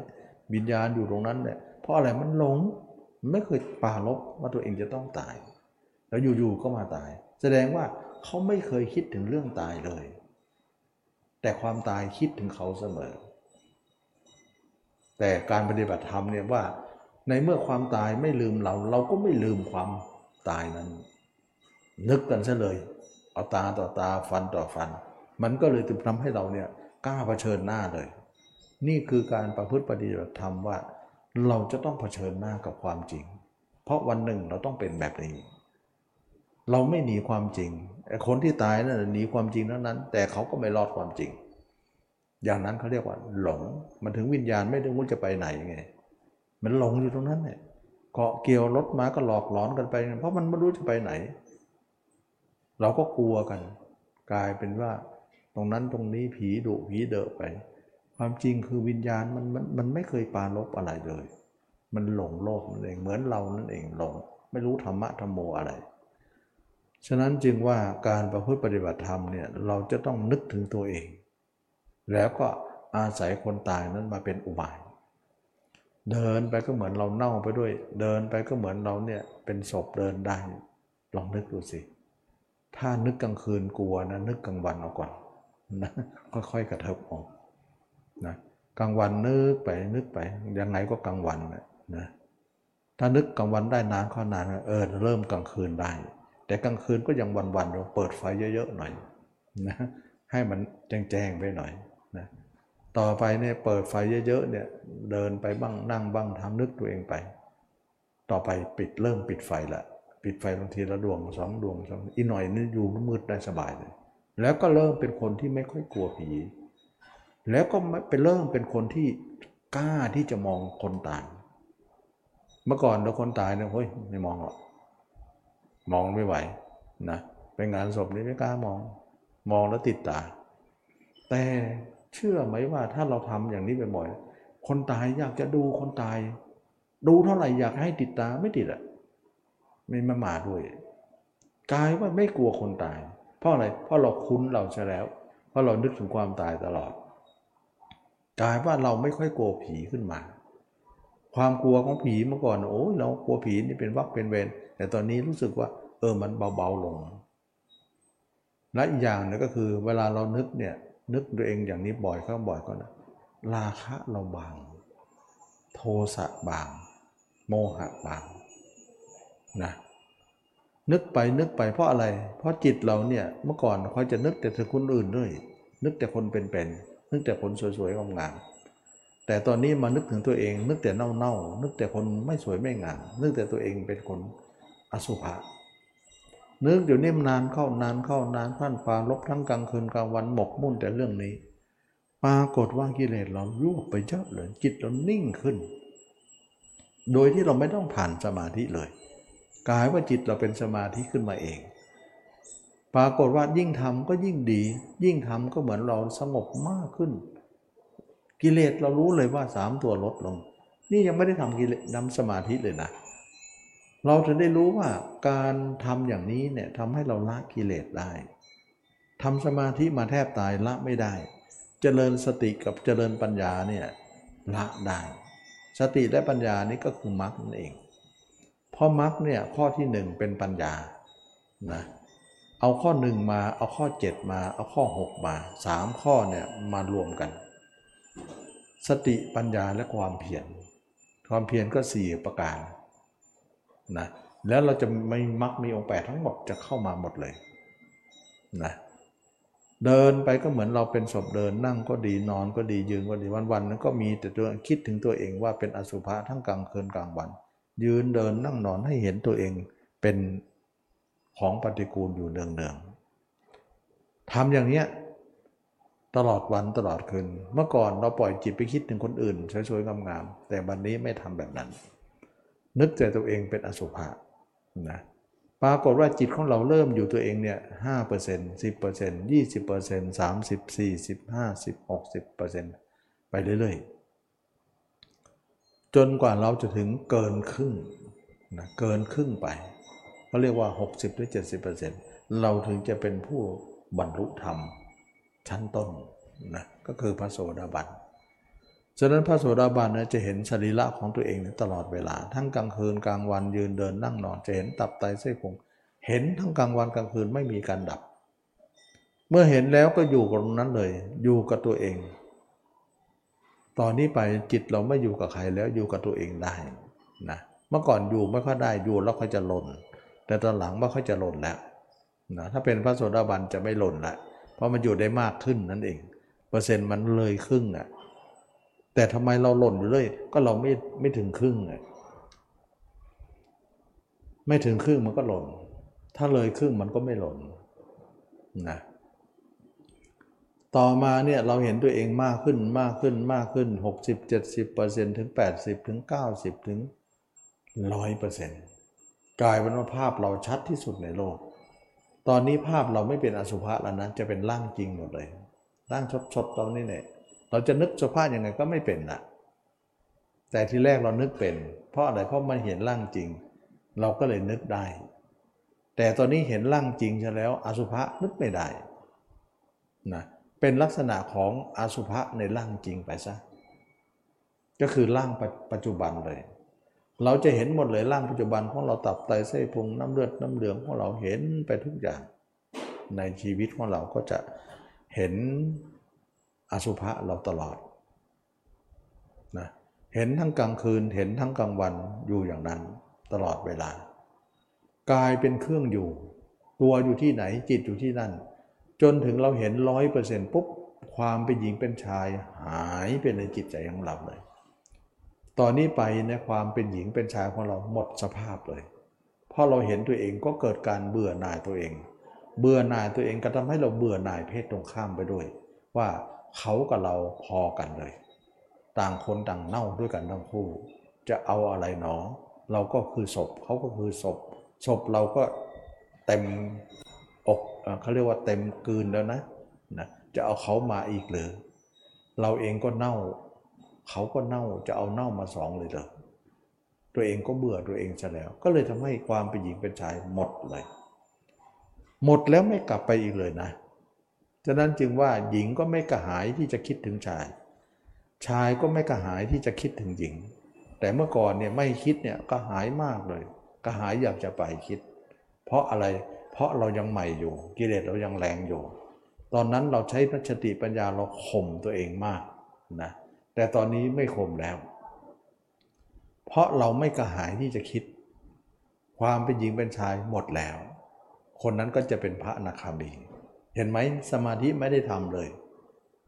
วิญญาณอยู่ตรงนั้นเนี่ยเพราะอะไรมันหลงไม่เคยปาลบว่าตัวเองจะต้องตาย แล้วอยู่ๆก็มาตาย แสดงว่าเขาไม่เคยคิดถึงเรื่องตายเลย แต่ความตายคิดถึงเขาเสมอ แต่การปฏิบัติธรรมเนี่ยว่า ในเมื่อความตายไม่ลืมเรา เราก็ไม่ลืมความตายนั้น นึกกันซะเลย เอาตาต่อตาฟันต่อฟัน มันก็เลยทำให้เราเนี่ยกล้าเผชิญหน้าเลย นี่คือการประพฤติปฏิบัติธรรมว่า เราจะต้องเผชิญหน้ากับความจริง เพราะวันหนึ่งเราต้องเป็นแบบนี้ เราไม่หนีความจริงคนที่ตายนั่นหนีความจริงนั้นนั้น แต่เขาก็ไม่รอดความจริง อย่างนั้นเขาเรียกว่า หลง มันถึงวิญญาณไม่รู้ว่าจะไปไหนไง มันหลงอยู่ตรงนั้นเนี่ยเกาะเกี่ยวรถมาก็หลอกหลอนกันไป เพราะมันไม่รู้จะไปไหน เราก็กลัวกัน กลายเป็นว่า ตรงนั้นตรงนี้ผีดุผีเดอะไป ความจริงคือวิญญาณมันมันมันไม่เคยปาลบอะไรเลย มันหลงโลกนั่นเองเหมือนเรานั่นเองหลง ไม่รู้ธรรมะธรรมโมอะไร ฉะนั้นจึงว่าการประพฤติปฏิบัติธรรมเนี่ยเราจะต้องนึกถึงตัวเอง แล้วก็อาศัยคนตายนั้นมาเป็นอุบาย เดินไปก็เหมือนเราเน่าไปด้วย เดินไปก็เหมือนเราเนี่ยเป็นศพเดินได้ ลองนึกดูสิ ถ้านึกกลางคืนกลัวนะนึกกลางวันเอาก่อนนะค่อยๆกระเทิบออกนะกลางวันนึกไปนึกไปยังไงก็กลางวันนะนะถ้านึกกลางวันได้นานข้อนานเออเริ่มกลางคืนได้ แต่กลางคืนก็ยังวันๆเราเปิดไฟเยอะๆหน่อยนะให้มันแจ้งๆไปหน่อยนะต่อไปเนี่ยเปิดไฟเยอะๆเนี่ยเดินไปบ้างนั่งบ้างทำนึกตัวเองไป ต่อไปปิดเริ่มปิดไฟละ ปิดไฟบางทีละดวงสองดวงสองอีกหน่อยนี่อยู่มืดได้สบายเลย แล้วก็เริ่มเป็นคนที่ไม่ค่อยกลัวผี แล้วก็เป็นเริ่มเป็นคนที่กล้าที่จะมองคนตายเมื่อก่อนเราคนตายเนี่ยเฮ้ยไม่มองหรอกมองไม่ไหวนะเป็นงานศพนี่ไม่กล้ามอง มองแล้วติดตา แต่เชื่อไหมว่าถ้าเราทำอย่างนี้บ่อยๆคนตายอยากจะดูคนตาย ดูเท่าไหร่อยากให้ติดตาไม่ติดอะ ไม่มามาด้วยกลายว่าไม่กลัวคนตาย เพราะอะไร เพราะเราคุ้นเราใช่แล้ว เพราะเรานึกถึงความตายตลอด กลายว่าเราไม่ค่อยกลัวผีขึ้นมา ความกลัวของผีเมื่อก่อนโอ้ยเรากลัวผีนี่เป็นวักเป็นเวรแต่ตอนนี้รู้สึกว่า เออมันเบาๆลง และอีกอย่างหนึงก็คือ เวลาเรานึกเนี่ยนึกตัวเองอย่างนี้บ่อยเข้าบ่อยก็นะราคะเราบาง โทสะบาง โมหะบาง นะนึกไปนึกไปเพราะอะไร เพราะจิตเราเนี่ยเมื่อก่อนคอยจะนึกแต่ถึงคนอื่นด้วย นึกแต่คนเป็นๆนึกแต่คนสวยๆงามๆแต่ตอนนี้มานึกถึงตัวเอง นึกแต่เน่าๆนึกแต่คนไม่สวยไม่งามนึกแต่ตัวเองเป็นคนอสุภะนึกเดี๋ยวนี้นานเข้านานเข้านานพันปลาลบทั้งกลางคืนกลางวันหมกมุ่นแต่เรื่องนี้ ปรากฏว่ากิเลสเรายุบไปเยอะเลยจิตเรานิ่งขึ้น โดยที่เราไม่ต้องผ่านสมาธิเลย กลายว่าจิตเราเป็นสมาธิขึ้นมาเอง ปรากฏว่ายิ่งทำก็ยิ่งดี ยิ่งทำก็เหมือนเราสงบมากขึ้น กิเลสเรารู้เลยว่าสามตัวลดลง นี่ยังไม่ได้ทำกิเลสนำสมาธิเลยนะ เราถึงได้รู้ว่าการทำอย่างนี้เนี่ยทำให้เราละกิเลสได้ทำสมาธิมาแทบตายละไม่ได้ เจริญสติกับเจริญปัญญาเนี่ยละได้ สติและปัญญานี่ก็คือมรรคนั่นเอง ราะมรรคเนี่ยข้อที่หนึ่งเป็นปัญญานะเอาข้อหนึ่งมาเอาข้อเจ็ดมาเอาข้อหกมาสามข้อเนี่ยมารวมกัน สติปัญญาและความเพียรความเพียรก็สี่ประการนะแล้วเราจะไม่มักมีองค์แปดทั้งหมดจะเข้ามาหมดเลยนะเดินไปก็เหมือนเราเป็นศพเดินนั่งก็ดีนอนก็ดียืนก็ดีวันๆนั้นก็มีแต่ตัวคิดถึงตัวเองว่าเป็นอสุภะทั้งกลางคืนกลางวัน ยืนเดินนั่งนอนให้เห็นตัวเองเป็นของปฏิกูลอยู่เนืองๆทำอย่างเนี้ยตลอดวันตลอดคืน เมื่อก่อนเราปล่อยจิตไปคิดถึงคนอื่นสวยๆงามๆแต่วันนี้ไม่ทำแบบนั้น นึกแต่ตัวเองเป็นอสุภะนะปรากฏว่าจิตของเราเริ่มอยู่ตัวเองเนี่ยห้าเปอร์เซ็นต์สิบเปอร์เซ็นต์ยี่สิบเปอร์เซ็นต์สามสิบสี่สิบห้าสิบหกสิบเปอร์เซ็นต์ไปเรื่อยๆ จนกว่าเราจะถึงเกินครึ่งนะเกินครึ่งไปเขาเรียกว่า 60หรือ70เปอร์เซ็นต์เราถึงจะเป็นผู้บรรลุธรรมชั้นต้นนะก็คือพระโสดาบันฉะนั้นพระโสดาบันนะจะเห็นสรีระของตัวเองตลอดเวลา ทั้งกลางคืนกลางวันยืนเดินนั่งนอนจะเห็นตับไตเส้นพุงเห็นทั้งกลางวันกลางคืนไม่มีการดับ เมื่อเห็นแล้วก็อยู่กับตรงนั้นเลย อยู่กับตัวเอง ตอนนี้ไปจิตเราไม่อยู่กับใครแล้วอยู่กับตัวเองได้นะเมื่อก่อนอยู่ไม่ค่อยได้อยู่แล้วค่อยจะหล่นแต่ตอนหลังไม่ค่อยจะหล่นแล้วนะถ้าเป็นพระโสดาบันจะไม่หล่นละเพราะมันอยู่ได้มากขึ้นนั่นเอง เปอร์เซ็นต์มันเลยครึ่งอะ่ะแต่ทำไมเราหล่นอยู่เลย ก็เราไม่ไม่ถึงครึ่งอะไม่ถึงครึ่งมันก็หล่น ถ้าเลยครึ่งมันก็ไม่หล่นนะ ต่อมาเนี่ยเราเห็นตัวเองมากขึ้นมากขึ้นมากขึ้น 60 70เปอร์เซ็นต์ถึง 80 ถึง 90 ถึง 100เปอร์เซ็นต์กลายเป็นว่าภาพเราชัดที่สุดในโลก ตอนนี้ภาพเราไม่เป็นอสุภะแล้วนะจะเป็นร่างจริงหมดเลย ร่างชดๆตรงนี้เนี่ยเราจะนึกสภาพยังไงก็ไม่เป็นนะแต่ที่แรกเรานึกเป็น เพราะอะไรเพราะมันเห็นร่างจริง เราก็เลยนึกได้ แต่ตอนนี้เห็นร่างจริงใช่แล้วอสุภะนึกไม่ได้นะเเป็นลักษณะของอสุภะในร่างจริงไปซะ ก็คือร่างปัจจุบันเลย เราจะเห็นหมดเลยร่างปัจจุบันของเราตับไตเส้นพุงน้ำเลือดน้ำเหลืองของเราเห็นไปทุกอย่าง ในชีวิตของเราก็จะเห็นอสุภะเราตลอดนะเห็นทั้งกลางคืนเห็นทั้งกลางวันอยู่อย่างนั้นตลอดเวลากายเป็นเครื่องอยู่ ตัวอยู่ที่ไหนจิตอยู่ที่นั่น จนถึงเราเห็นร้อยเปอร์เซ็นต์ปุ๊บความเป็นหญิงเป็นชายหายไปในจิตใจของเราเลย ตอนนี้ไปในความเป็นหญิงเป็นชายของเราหมดสภาพเลย เพราะเราเห็นตัวเองก็เกิดการเบื่อหน่ายตัวเอง เบื่อหน่ายตัวเองก็ทำให้เราเบื่อหน่ายเพศตรงข้ามไปด้วย ว่าเขากับเราพอกันเลย ต่างคนต่างเน่าด้วยกันทั้งคู่ จะเอาอะไรหนอ เราก็คือศพเขาก็คือศพศพเราก็เต็ม เขาเรียกว่าเต็มกืนแล้วนะนะ จะเอาเขามาอีกหรือ เราเองก็เน่า เขาก็เน่าจะเอาเน่ามาสองเลยเหรอตัวเองก็เบื่อตัวเองซะแล้ว ก็เลยทำให้ความเป็นหญิงเป็นชายหมดเลย หมดแล้วไม่กลับไปอีกเลยนะฉะนั้นจึงว่าหญิงก็ไม่กระหายที่จะคิดถึงชาย ชายก็ไม่กระหายที่จะคิดถึงหญิง แต่เมื่อก่อนเนี่ยไม่คิดเนี่ยก็หายมากเลยกระหายอยากจะไปคิด เพราะอะไรเราะเรายังใหม่อยู่ กิเลสเรายังแรงอยู่ ตอนนั้นเราใช้นัชติปัญญาเราข่มตัวเองมากนะแต่ตอนนี้ไม่ข่มแล้ว เพราะเราไม่กระหายที่จะคิด ความเป็นหญิงเป็นชายหมดแล้ว คนนั้นก็จะเป็นพระอนาคามี เห็นไหมสมาธิไม่ได้ทำเลย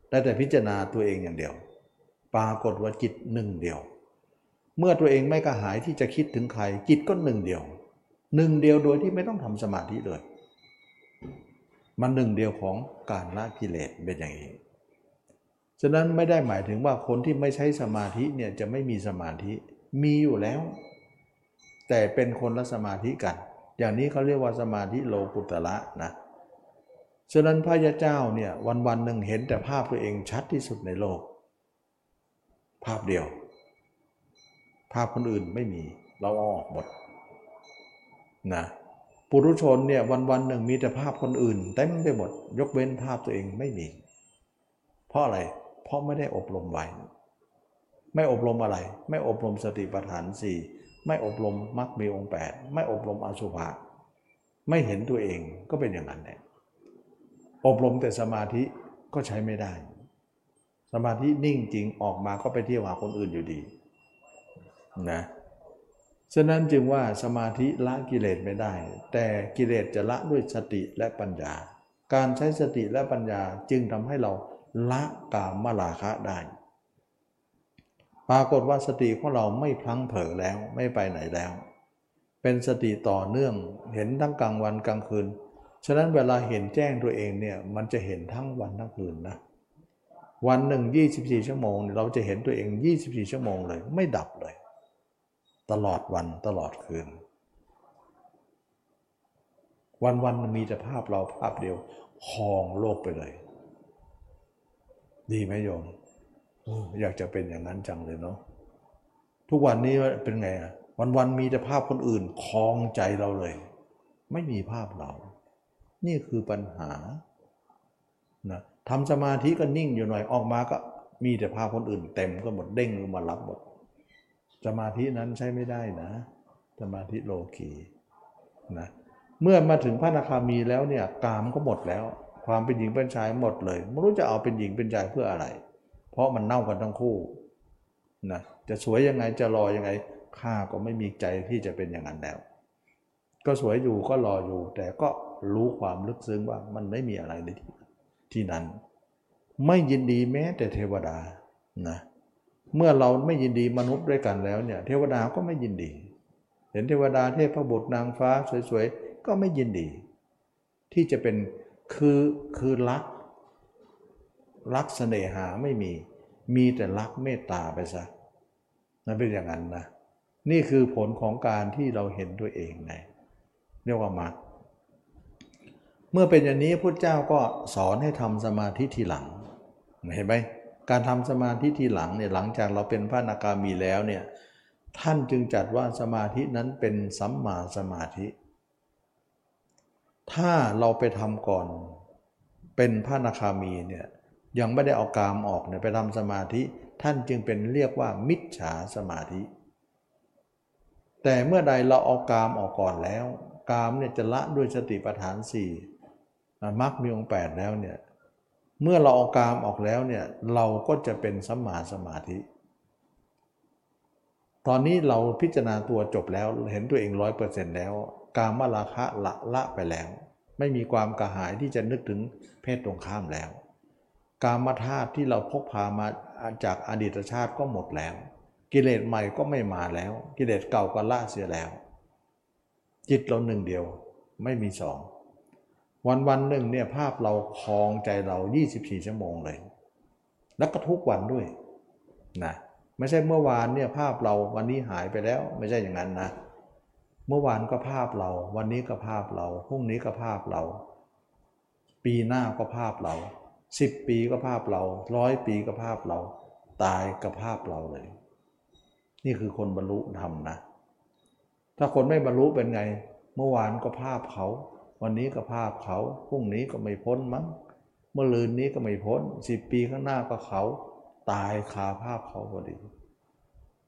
ได้แต่พิจารณาตัวเองอย่างเดียว ปรากฏว่าจิตหนึ่งเดียว เมื่อตัวเองไม่กระหายที่จะคิดถึงใครจิตก็หนึ่งเดียว หนึ่งเดียวโดยที่ไม่ต้องทำสมาธิเลย มันหนึ่งเดียวของการละกิเลสเป็นอย่างนี้ ฉะนั้นไม่ได้หมายถึงว่าคนที่ไม่ใช้สมาธิเนี่ยจะไม่มีสมาธิ มีอยู่แล้ว แต่เป็นคนละสมาธิกัน อย่างนี้เขาเรียกว่าสมาธิโลกุตละนะ ฉะนั้นพระยาเจ้าเนี่ยวันวันหนึ่งเห็นแต่ภาพตัวเองชัดที่สุดในโลก ภาพเดียว ภาพคนอื่นไม่มี เราเอาออกหมด นะปุรุชนเนี่ยวันวันหนึ่งมีแต่ภาพคนอื่นเต็มไปหมดยกเว้นภาพตัวเองไม่มี เพราะอะไร เพราะไม่ได้อบรมไว้ ไม่อบรมอะไร ไม่อบรมสติปัฏฐานสี่ไม่อบรมมรรคมีองค์แปดไม่อบรมอสุภะไม่เห็นตัวเองก็เป็นอย่างนั้นแหละอบรมแต่สมาธิก็ใช้ไม่ได้ สมาธินิ่งจริงออกมาก็ไปเที่ยวหาคนอื่นอยู่ดีนะ ฉะนั้นจึงว่าสมาธิละกิเลสไม่ได้ แต่กิเลสจะละด้วยสติและปัญญา การใช้สติและปัญญาจึงทำให้เราละกามมาลาคะได้ ปรากฏว่าสติของเราไม่พลั้งเผลอแล้วไม่ไปไหนแล้ว เป็นสติต่อเนื่องเห็นทั้งกลางวันกลางคืน ฉะนั้นเวลาเห็นแจ้งตัวเองเนี่ยมันจะเห็นทั้งวันทั้งคืนนะ วันหนึ่ง 24 ชั่วโมง เราจะเห็นตัวเอง 24 ชั่วโมงเลย ไม่ดับเลย ตลอดวันตลอดคืน วันวันมีแต่ภาพเราภาพเดียวครองโลกไปเลย ดีไหมโยมอยากจะเป็นอย่างนั้นจังเลยเนาะทุกวันนี้เป็นไงอะวันวันมีแต่ภาพคนอื่นคลองใจเราเลย ไม่มีภาพเรา นี่คือปัญหานะทำสมาธิก็นิ่งอยู่หน่อยออกมาก็มีแต่ภาพคนอื่นเต็มก็หมดเด้งมารับหมด สมาธินั้นใช้ไม่ได้นะ สมาธิโลกีนะเมื่อมาถึงพระนาคามีแล้วเนี่ยกามก็หมดแล้ว ความเป็นหญิงเป็นชายหมดเลยไม่รู้จะเอาเป็นหญิงเป็นชายเพื่ออะไร เพราะมันเน่ากันทั้งคู่นะจะสวยยังไงจะรอยังไงข้าก็ไม่มีใจที่จะเป็นอย่างนั้นแล้ว ก็สวยอยู่ก็รออยู่ แต่ก็รู้ความลึกซึ้งว่ามันไม่มีอะไรในที่นั้น ไม่ยินดีแม้แต่เทวดานะเเมื่อเราไม่ยินดีมนุษย์ด้วยกันแล้วเนี่ยเทวดาก็ไม่ยินดี เห็นเทวดาเทพบุตรนางฟ้าสวยๆ ก็ไม่ยินดี ที่จะเป็นคือคือรัก รักเสน่หาไม่มี มีแต่รักเมตตาไปซะนั่นเป็นอย่างนั้นนะนี่คือผลของการที่เราเห็นตัวเองไงเรียกว่ามรรคเมื่อเป็นอย่างนี้พุทธเจ้าก็สอนให้ทำสมาธิทีหลังเห็นไหม การทำสมาธิทีหลังเนี่ยหลังจากเราเป็นพระนาคามีแล้วเนี่ยท่านจึงจัดว่าสมาธินั้นเป็นสัมมาสมาธิ ถ้าเราไปทำก่อนเป็นพระนาคามีเนี่ยยังไม่ได้เอากามออกเนี่ยไปทำสมาธิ ท่านจึงเป็นเรียกว่ามิจฉาสมาธิ แต่เมื่อใดเราเอากามออกก่อนแล้ว กามเนี่ยจะละด้วยสติปัฏฐานสี่มรรคมีองค์แปดแล้วเนี่ย เมื่อเราเอากามออกแล้วเนี่ยเราก็จะเป็นสัมมาสมาธิ ตอนนี้เราพิจารณาตัวจบแล้วเห็นตัวเองร้อยเปอร์เซ็นต์แล้ว กามราคะละละไปแล้ว ไม่มีความกระหายที่จะนึกถึงเพศตรงข้ามแล้ว กามธาตุที่เราพกพามาจากอดีตชาติก็หมดแล้ว กิเลสใหม่ก็ไม่มาแล้ว กิเลสเก่าก็ละเสียแล้ว จิตเราหนึ่งเดียวไม่มีสอง วันวันหนึ่งเนี่ยภาพเราคลองใจเรา 24 ชั่วโมงเลย แล้วก็ทุกวันด้วยนะไม่ใช่เมื่อวานเนี่ยภาพเราวันนี้หายไปแล้ว ไม่ใช่อย่างนั้นนะ เมื่อวานก็ภาพเรา วันนี้ก็ภาพเราพรุ่งนี้ก็ภาพเรา ปีหน้าก็ภาพเราสิบปีก็ภาพเราร้อยปีก็ภาพเรา ตายก็ภาพเราเลย นี่คือคนบรรลุธรรมนะ ถ้าคนไม่บรรลุเป็นไง เมื่อวานก็ภาพเขา วันนี้ก็ภาพเขา พรุ่งนี้ก็ไม่พ้นมั้ง เมื่อลืนนี้ก็ไม่พ้นสิบปีข้างหน้าก็เขา ตายคาภาพเขาพอดี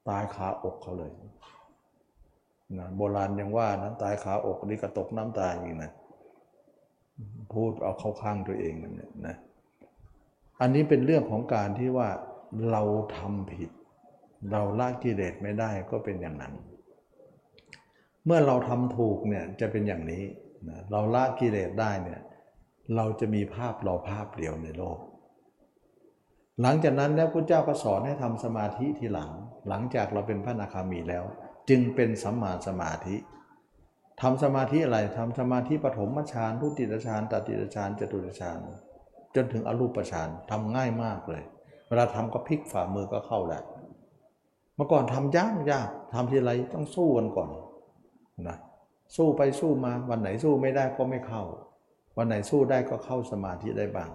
ตายคาอกเขาเลยนะโบราณยังว่านะตายขาอกนี่กระตกน้ำตาอีกนะพูดเอาเข้าข้างตัวเองนั่นนะ อันนี้เป็นเรื่องของการที่ว่าเราทำผิด เราละกิเลสไม่ได้ก็เป็นอย่างนั้น เมื่อเราทำถูกเนี่ยจะเป็นอย่างนี้ นะเราละกิเลสได้เนี่ยเราจะมีภาพเราภาพเดียวในโลก หลังจากนั้นแล้วพระเจ้าก็สอนให้ทำสมาธิทีหลัง หลังจากเราเป็นพระนาคามีแล้ว จึงเป็นสัมมาสมาธิทำสมาธิอะไรทำสมาธิปฐมฌานทุติยฌานตติยฌานจตุตฌานจนถึงอรูปฌานทำง่ายมากเลย เวลาทำก็พลิกฝ่ามือก็เข้าแหล้วเมื่อก่อนทำยากยากทำทีไรต้องสู้กันก่อนนะ สู้ไปสู้มา วันไหนสู้ไม่ได้ก็ไม่เข้า วันไหนสู้ได้ก็เข้าสมาธิได้บ้าง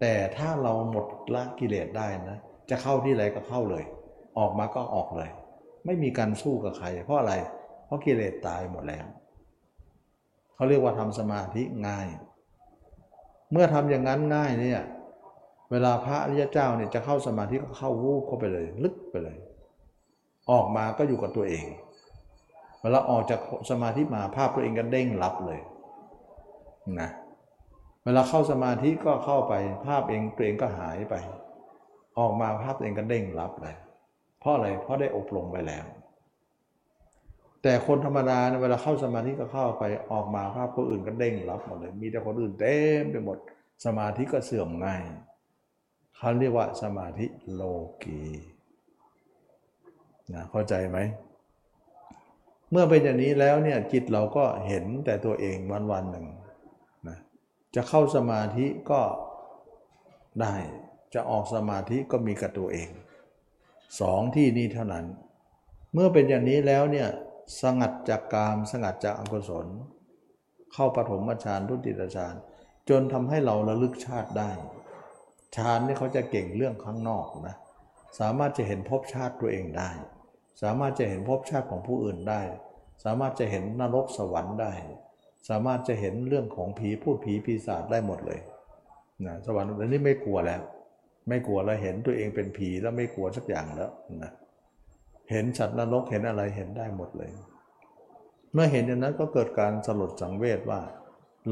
แต่ถ้าเราหมดละกิเลสได้นะ จะเข้าที่ไหนก็เข้าเลย ออกมาก็ออกเลย ไม่มีการสู้กับใคร เพราะอะไร เพราะกิเลสตายหมดแล้ว เขาเรียกว่าทำสมาธิง่าย เมื่อทำอย่างนั้นง่ายเนี่ยเวลาพระอริยเจ้าเนี่ยจะเข้าสมาธิก็เข้าวูบเข้าไปเลย ลึกไปเลย ออกมาก็อยู่กับตัวเอง เวลาออกจากสมาธิมาภาพตัวเองก็เด้งรับเลยนะเวลาเข้าสมาธิก็เข้าไปภาพเองตัวเองก็หายไป ออกมาภาพตัวเองก็เด้งรับเลย เพราะอะไรเพราะได้อบรมไปแล้ว แต่คนธรรมดาเนี่ยเวลาเข้าสมาธิก็เข้าไปออกมาภาพคนอื่นก็เด้งรับหมดเลย มีแต่คนอื่นเต็มไปหมดสมาธิก็เสื่อมง่ายเขาเรียกว่าสมาธิโลกีนะเข้าใจไหม เมื่อเป็นอย่างนี้แล้วเนี่ยจิตเราก็เห็นแต่ตัวเองวันวันหนึ่งนะจะเข้าสมาธิก็ได้จะออกสมาธิก็มีกับตัวเองสองที่นี้เท่านั้น เมื่อเป็นอย่างนี้แล้วเนี่ยสงัดจากกามสงัดจากอกุศล เข้าปฐมฌานทุติยฌานจนทำให้เราระลึกชาติได้ฌานนี่เขาจะเก่งเรื่องข้างนอกนะสามารถจะเห็นภพชาติตัวเองได้ สามารถจะเห็นภพชาติของผู้อื่นได้ สามารถจะเห็นนรกสวรรค์ได้ สามารถจะเห็นเรื่องของผีพูดผีปีศาจได้หมดเลยนะสวรรค์อันนี้ไม่กลัวแล้ว ไม่กลัวแล้วเห็นตัวเองเป็นผีแล้วไม่กลัวสักอย่างแล้วนะเห็นสัตว์นรกเห็นอะไรเห็นได้หมดเลย เมื่อเห็นอย่างนั้นก็เกิดการสลดสังเวชว่า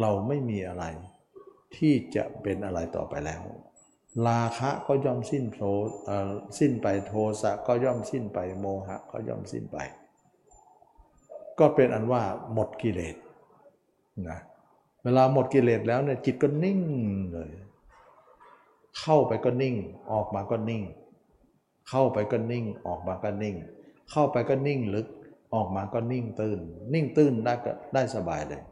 เราไม่มีอะไรที่จะเป็นอะไรต่อไปแล้ว ราคะก็ย่อมสิ้นโทสิ้นไปโทสะก็ย่อมสิ้นไปโมหะก็ย่อมสิ้นไป ก็เป็นอันว่าหมดกิเลสนะเวลาหมดกิเลสแล้วเนี่ยจิตก็นิ่งเลย เข้าไปก็นิ่ง ออกมาก็นิ่ง เข้าไปก็นิ่ง ออกมาก็นิ่ง เข้าไปก็นิ่งลึกออกมาก็นิ่งตื้นนิ่งตื้นได้ก็ได้สบายเลย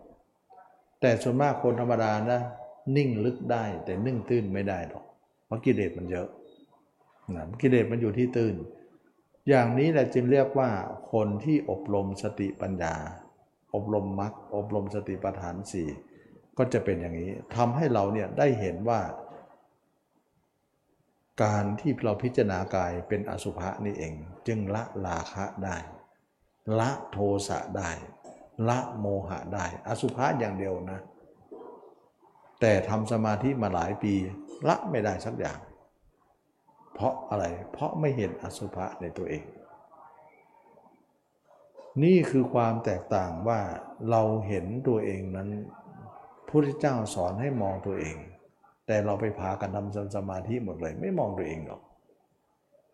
แต่ส่วนมากคนธรรมดานะนิ่งลึกได้แต่นิ่งตื้นไม่ได้หรอก เพราะกิเลสมันเยอะนะกิเลสมันอยู่ที่ตื้นอย่างนี้แหละจึงเรียกว่าคนที่อบรมสติปัญญา อบรมมรรคอบรมสติปัฏฐานสี่ก็จะเป็นอย่างนี้ทำให้เราเนี่ยได้เห็นว่า การที่เราพิจารณากายเป็นอสุภะนี่เอง จึงละราคะได้ ละโทสะได้ ละโมหะได้ อสุภะอย่างเดียวนะ แต่ทำสมาธิมาหลายปี ละไม่ได้สักอย่าง เพราะอะไรเพราะไม่เห็นอสุภะในตัวเอง นี่คือความแตกต่างว่าเราเห็นตัวเองนั้นพระพุทธเจ้าสอนให้มองตัวเอง แต่เราไปพากันทำสมาธิหมดเลย ไม่มองตัวเองหรอก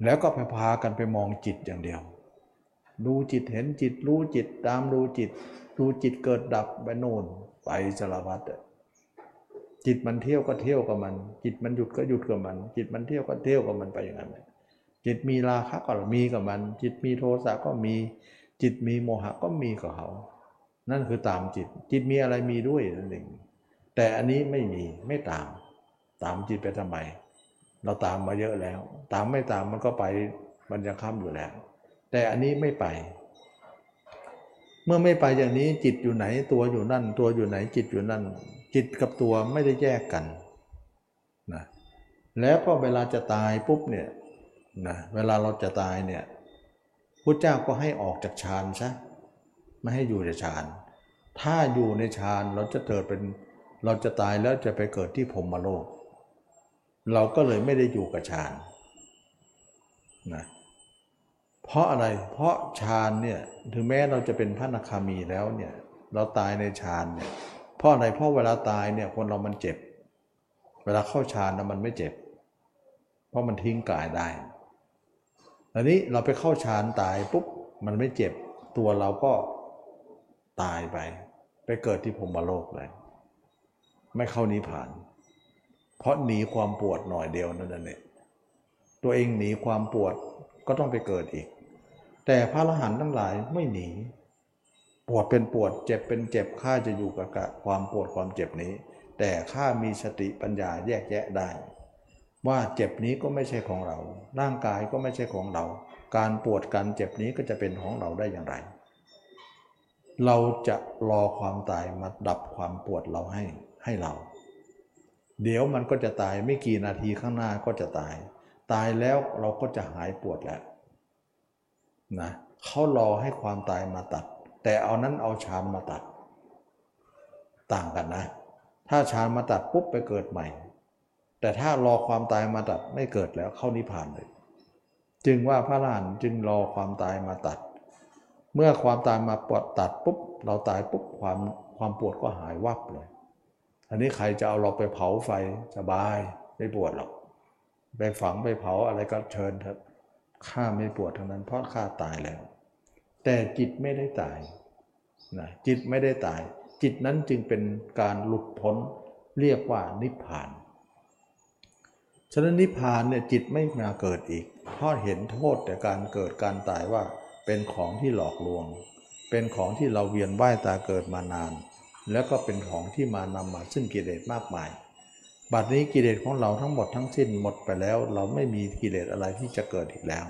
แล้วก็ไปพากันไปมองจิตอย่างเดียว ดูจิตเห็นจิตรู้จิตตามดูจิต ดูจิตเกิดดับไปโน่นไปสารพัด จิตมันเที่ยวก็เที่ยวกับมัน จิตมันหยุดก็หยุดกับมัน จิตมันเที่ยวก็เที่ยวกับมันไปอย่างนั้นจิตมีราคะก็มีกับมัน จิตมีโทสะก็มี จิตมีโมหะก็มีกับเขา นั่นคือตามจิต จิตมีอะไรมีด้วยนั่นเองแต่อันนี้ไม่มีไม่ตาม ตามจิตไปทำไม เราตามมาเยอะแล้ว ตามไม่ตามมันก็ไปมันยังค้ำอยู่แล้ว แต่อันนี้ไม่ไป เมื่อไม่ไปอย่างนี้จิตอยู่ไหนตัวอยู่นั่น ตัวอยู่ไหนจิตอยู่นั่น จิตกับตัวไม่ได้แยกกันนะแล้วก็เวลาจะตายปุ๊บเนี่ยนะเวลาเราจะตายเนี่ยพระเจ้าก็ให้ออกจากฌานซะไม่ให้อยู่ในฌาน ถ้าอยู่ในฌานเราจะเกิดเป็นเราจะตายแล้วจะไปเกิดที่พรหมโลก เราก็เลยไม่ได้อยู่กับฌานนะเพราะอะไรเพราะฌานเนี่ยถึงแม้เราจะเป็นพระนาคามีแล้วเนี่ยเราตายในฌานเนี่ย เพราะอะไรเพราะเวลาตายเนี่ยคนเรามันเจ็บ เวลาเข้าฌานนะมันไม่เจ็บ เพราะมันทิ้งกายได้อันนี้เราไปเข้าฌานตายปุ๊บมันไม่เจ็บ ตัวเราก็ตายไป ไปเกิดที่พรมโลกเลย ไม่เข้านิพพาน เพราะหนีความปวดหน่อยเดียวนั่นเองตัวเองหนีความปวดก็ต้องไปเกิดอีก แต่พระอรหันต์ทั้งหลายไม่หนี ปวดเป็นปวดเจ็บเป็นเจ็บข้าจะอยู่กับความปวดความเจ็บนี้ แต่ข้ามีสติปัญญาแยกแยะได้ ว่าเจ็บนี้ก็ไม่ใช่ของเรา ร่างกายก็ไม่ใช่ของเรา การปวดการเจ็บนี้ก็จะเป็นของเราได้อย่างไร เราจะรอความตายมาดับความปวดเราให้ให้เรา เดี๋ยวมันก็จะตายไม่กี่นาทีข้างหน้าก็จะตาย ตายแล้วเราก็จะหายปวดแล้วนะเขารอให้ความตายมาตัด แต่เอานั้นเอาชานมาตัด ต่างกันนะ ถ้าชานมาตัดปุ๊บไปเกิดใหม่ แต่ถ้ารอความตายมาตัดไม่เกิดแล้วเข้านิพพานเลย จึงว่าพระลานจึงรอความตายมาตัด เมื่อความตายมาปวดตัดปุ๊บเราตายปุ๊บความความปวดก็หายวับเลย อันนี้ใครจะเอาเราไปเผาไฟสบายไม่ปวดหรอกไปฝังไปเผาอะไรก็เชิญเถอะข้าไม่ปวดทั้งนั้นเพราะข้าตายแล้ว แต่จิตไม่ได้ตายนะจิตไม่ได้ตาย จิตนั้นจึงเป็นการหลุดพ้นเรียกว่านิพพาน ฉะนั้นนิพพานเนี่ยจิตไม่มาเกิดอีก เพราะเห็นโทษแต่การเกิดการตายว่าเป็นของที่หลอกลวง เป็นของที่เราเวียนว่ายตาเกิดมานาน แล้วก็เป็นของที่มานำมาซึ่งกิเลสมากมาย บัดนี้กิเลสของเราทั้งหมดทั้งสิ้นหมดไปแล้ว เราไม่มีกิเลสอะไรที่จะเกิดอีกแล้ว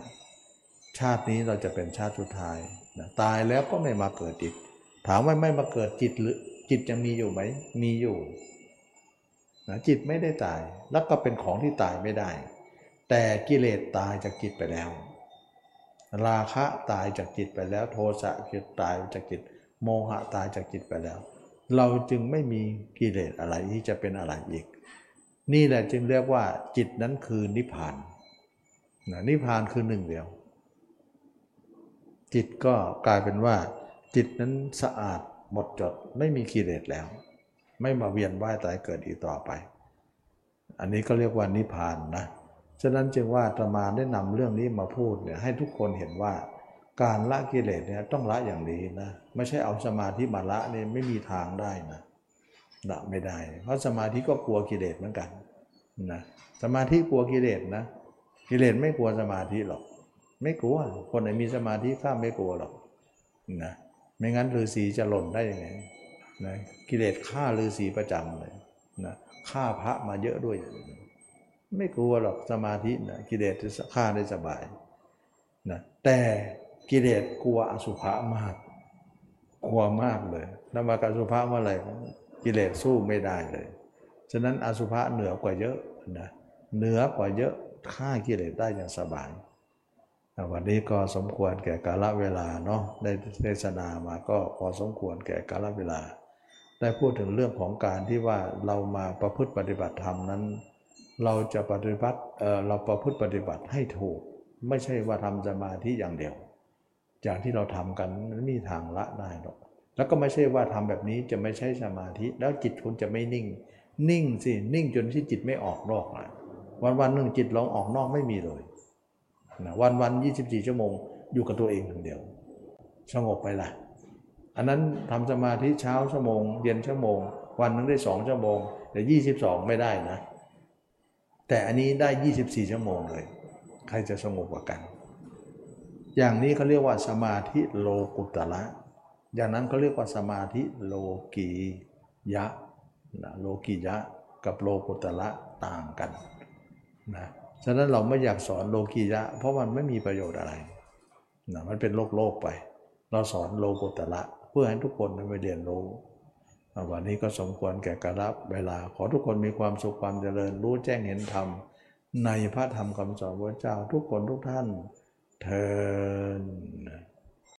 ชาตินี้เราจะเป็นชาติสุดท้าย ตายแล้วก็ไม่มาเกิดอีกถามว่าไม่มาเกิดจิตหรือจิตยังมีอยู่ไหม มีอยู่นะจิตไม่ได้ตาย แล้วก็เป็นของที่ตายไม่ได้ แต่กิเลสตายจากจิตไปแล้ว ราคะตายจากจิตไปแล้ว โทสะจิตตายจากจิต โมหะตายจากจิตไปแล้ว เราจึงไม่มีกิเลสอะไรที่จะเป็นอะไรอีก นี่แหละจึงเรียกว่าจิตนั้นคือนิพพานนะนิพพานคือหนึ่งเดียว จิตก็กลายเป็นว่า จิตนั้นสะอาดหมดจดไม่มีกิเลสแล้ว ไม่มาเวียนว่ายตายเกิดอีกต่อไป อันนี้ก็เรียกว่านิพพานนะฉะนั้นจึงว่าตมาได้นำเรื่องนี้มาพูดเนี่ยให้ทุกคนเห็นว่า การละกิเลสเนี่ยต้องละอย่างนี้นะไม่ใช่เอาสมาธิมาละเนี่ยไม่มีทางได้นะละไม่ได้ เพราะสมาธิก็กลัวกิเลสเหมือนกันนะสมาธิกลัวกิเลสนะกิเลสไม่กลัวสมาธิหรอก ไม่กลัว คนไหนมีสมาธิข้ามไม่กลัวหรอกนะไม่งั้นฤาษีจะหล่นได้ยังไงนะกิเลสฆ่าฤาษีประจำเลยนะฆ่าพระมาเยอะด้วย ไม่กลัวหรอกสมาธินะกิเลสจะฆ่าได้สบายนะแต่กิเลสกลัวอสุภะมาก กลัวมากเลยแล้วมากอสุภะเมื่อไหร่กิเลสสู้ไม่ได้เลย ฉะนั้นอสุภะเหนือกว่าเยอะนะเหนือกว่าเยอะฆ่ากิเลสได้อย่างสบาย วันนี้ก็สมควรแก่กาลเวลาเนาะได้เทศนามาก็พอสมควรแก่กาลเวลา ได้พูดถึงเรื่องของการที่ว่าเรามาประพฤติปฏิบัติธรรมนั้น เราจะปฏิบัติเเราประพฤติปฏิบัติให้ถูก ไม่ใช่ว่าทำสมาธิอย่างเดียว อย่างที่เราทำกันไม่มีทางละได้หรอกแล้วก็ไม่ใช่ว่าทำแบบนี้จะไม่ใช่สมาธิ แล้วจิตคุณจะไม่นิ่ง นิ่งสินิ่งจนที่จิตไม่ออกนอกนะวันวันหนึ่งจิตลองออกนอกไม่มีเลย นะวันวันยี่สิบสี่ชั่วโมงอยู่กับตัวเองคนเดียว สงบไปละอันนั้นทำสมาธิเช้าชั่วโมง เย็นชั่วโมง วันนึงได้สองชั่วโมง แต่ยี่สิบสองไม่ได้นะ แต่อันนี้ได้ยี่สิบสี่ชั่วโมงเลย ใครจะสงบกว่ากัน อย่างนี้เขาเรียกว่าสมาธิโลกุตละอย่างนั้นเขาเรียกว่าสมาธิโลกียะนะโลกียะกับโลกุตละต่างกันนะ ฉะนั้นเราไม่อยากสอนโลกียะ เพราะมันไม่มีประโยชน์อะไรนะมันเป็นโลกโลกไป เราสอนโลกุตละเพื่อให้ทุกคนได้ไปเรียนรู้วันนี้ก็สมควรแก่กรับเวลา ขอทุกคนมีความสุขความเจริญ รู้แจ้งเห็นธรรม ในพระธรรมคำสอนพระเจ้าทุกคนทุกท่านเทิน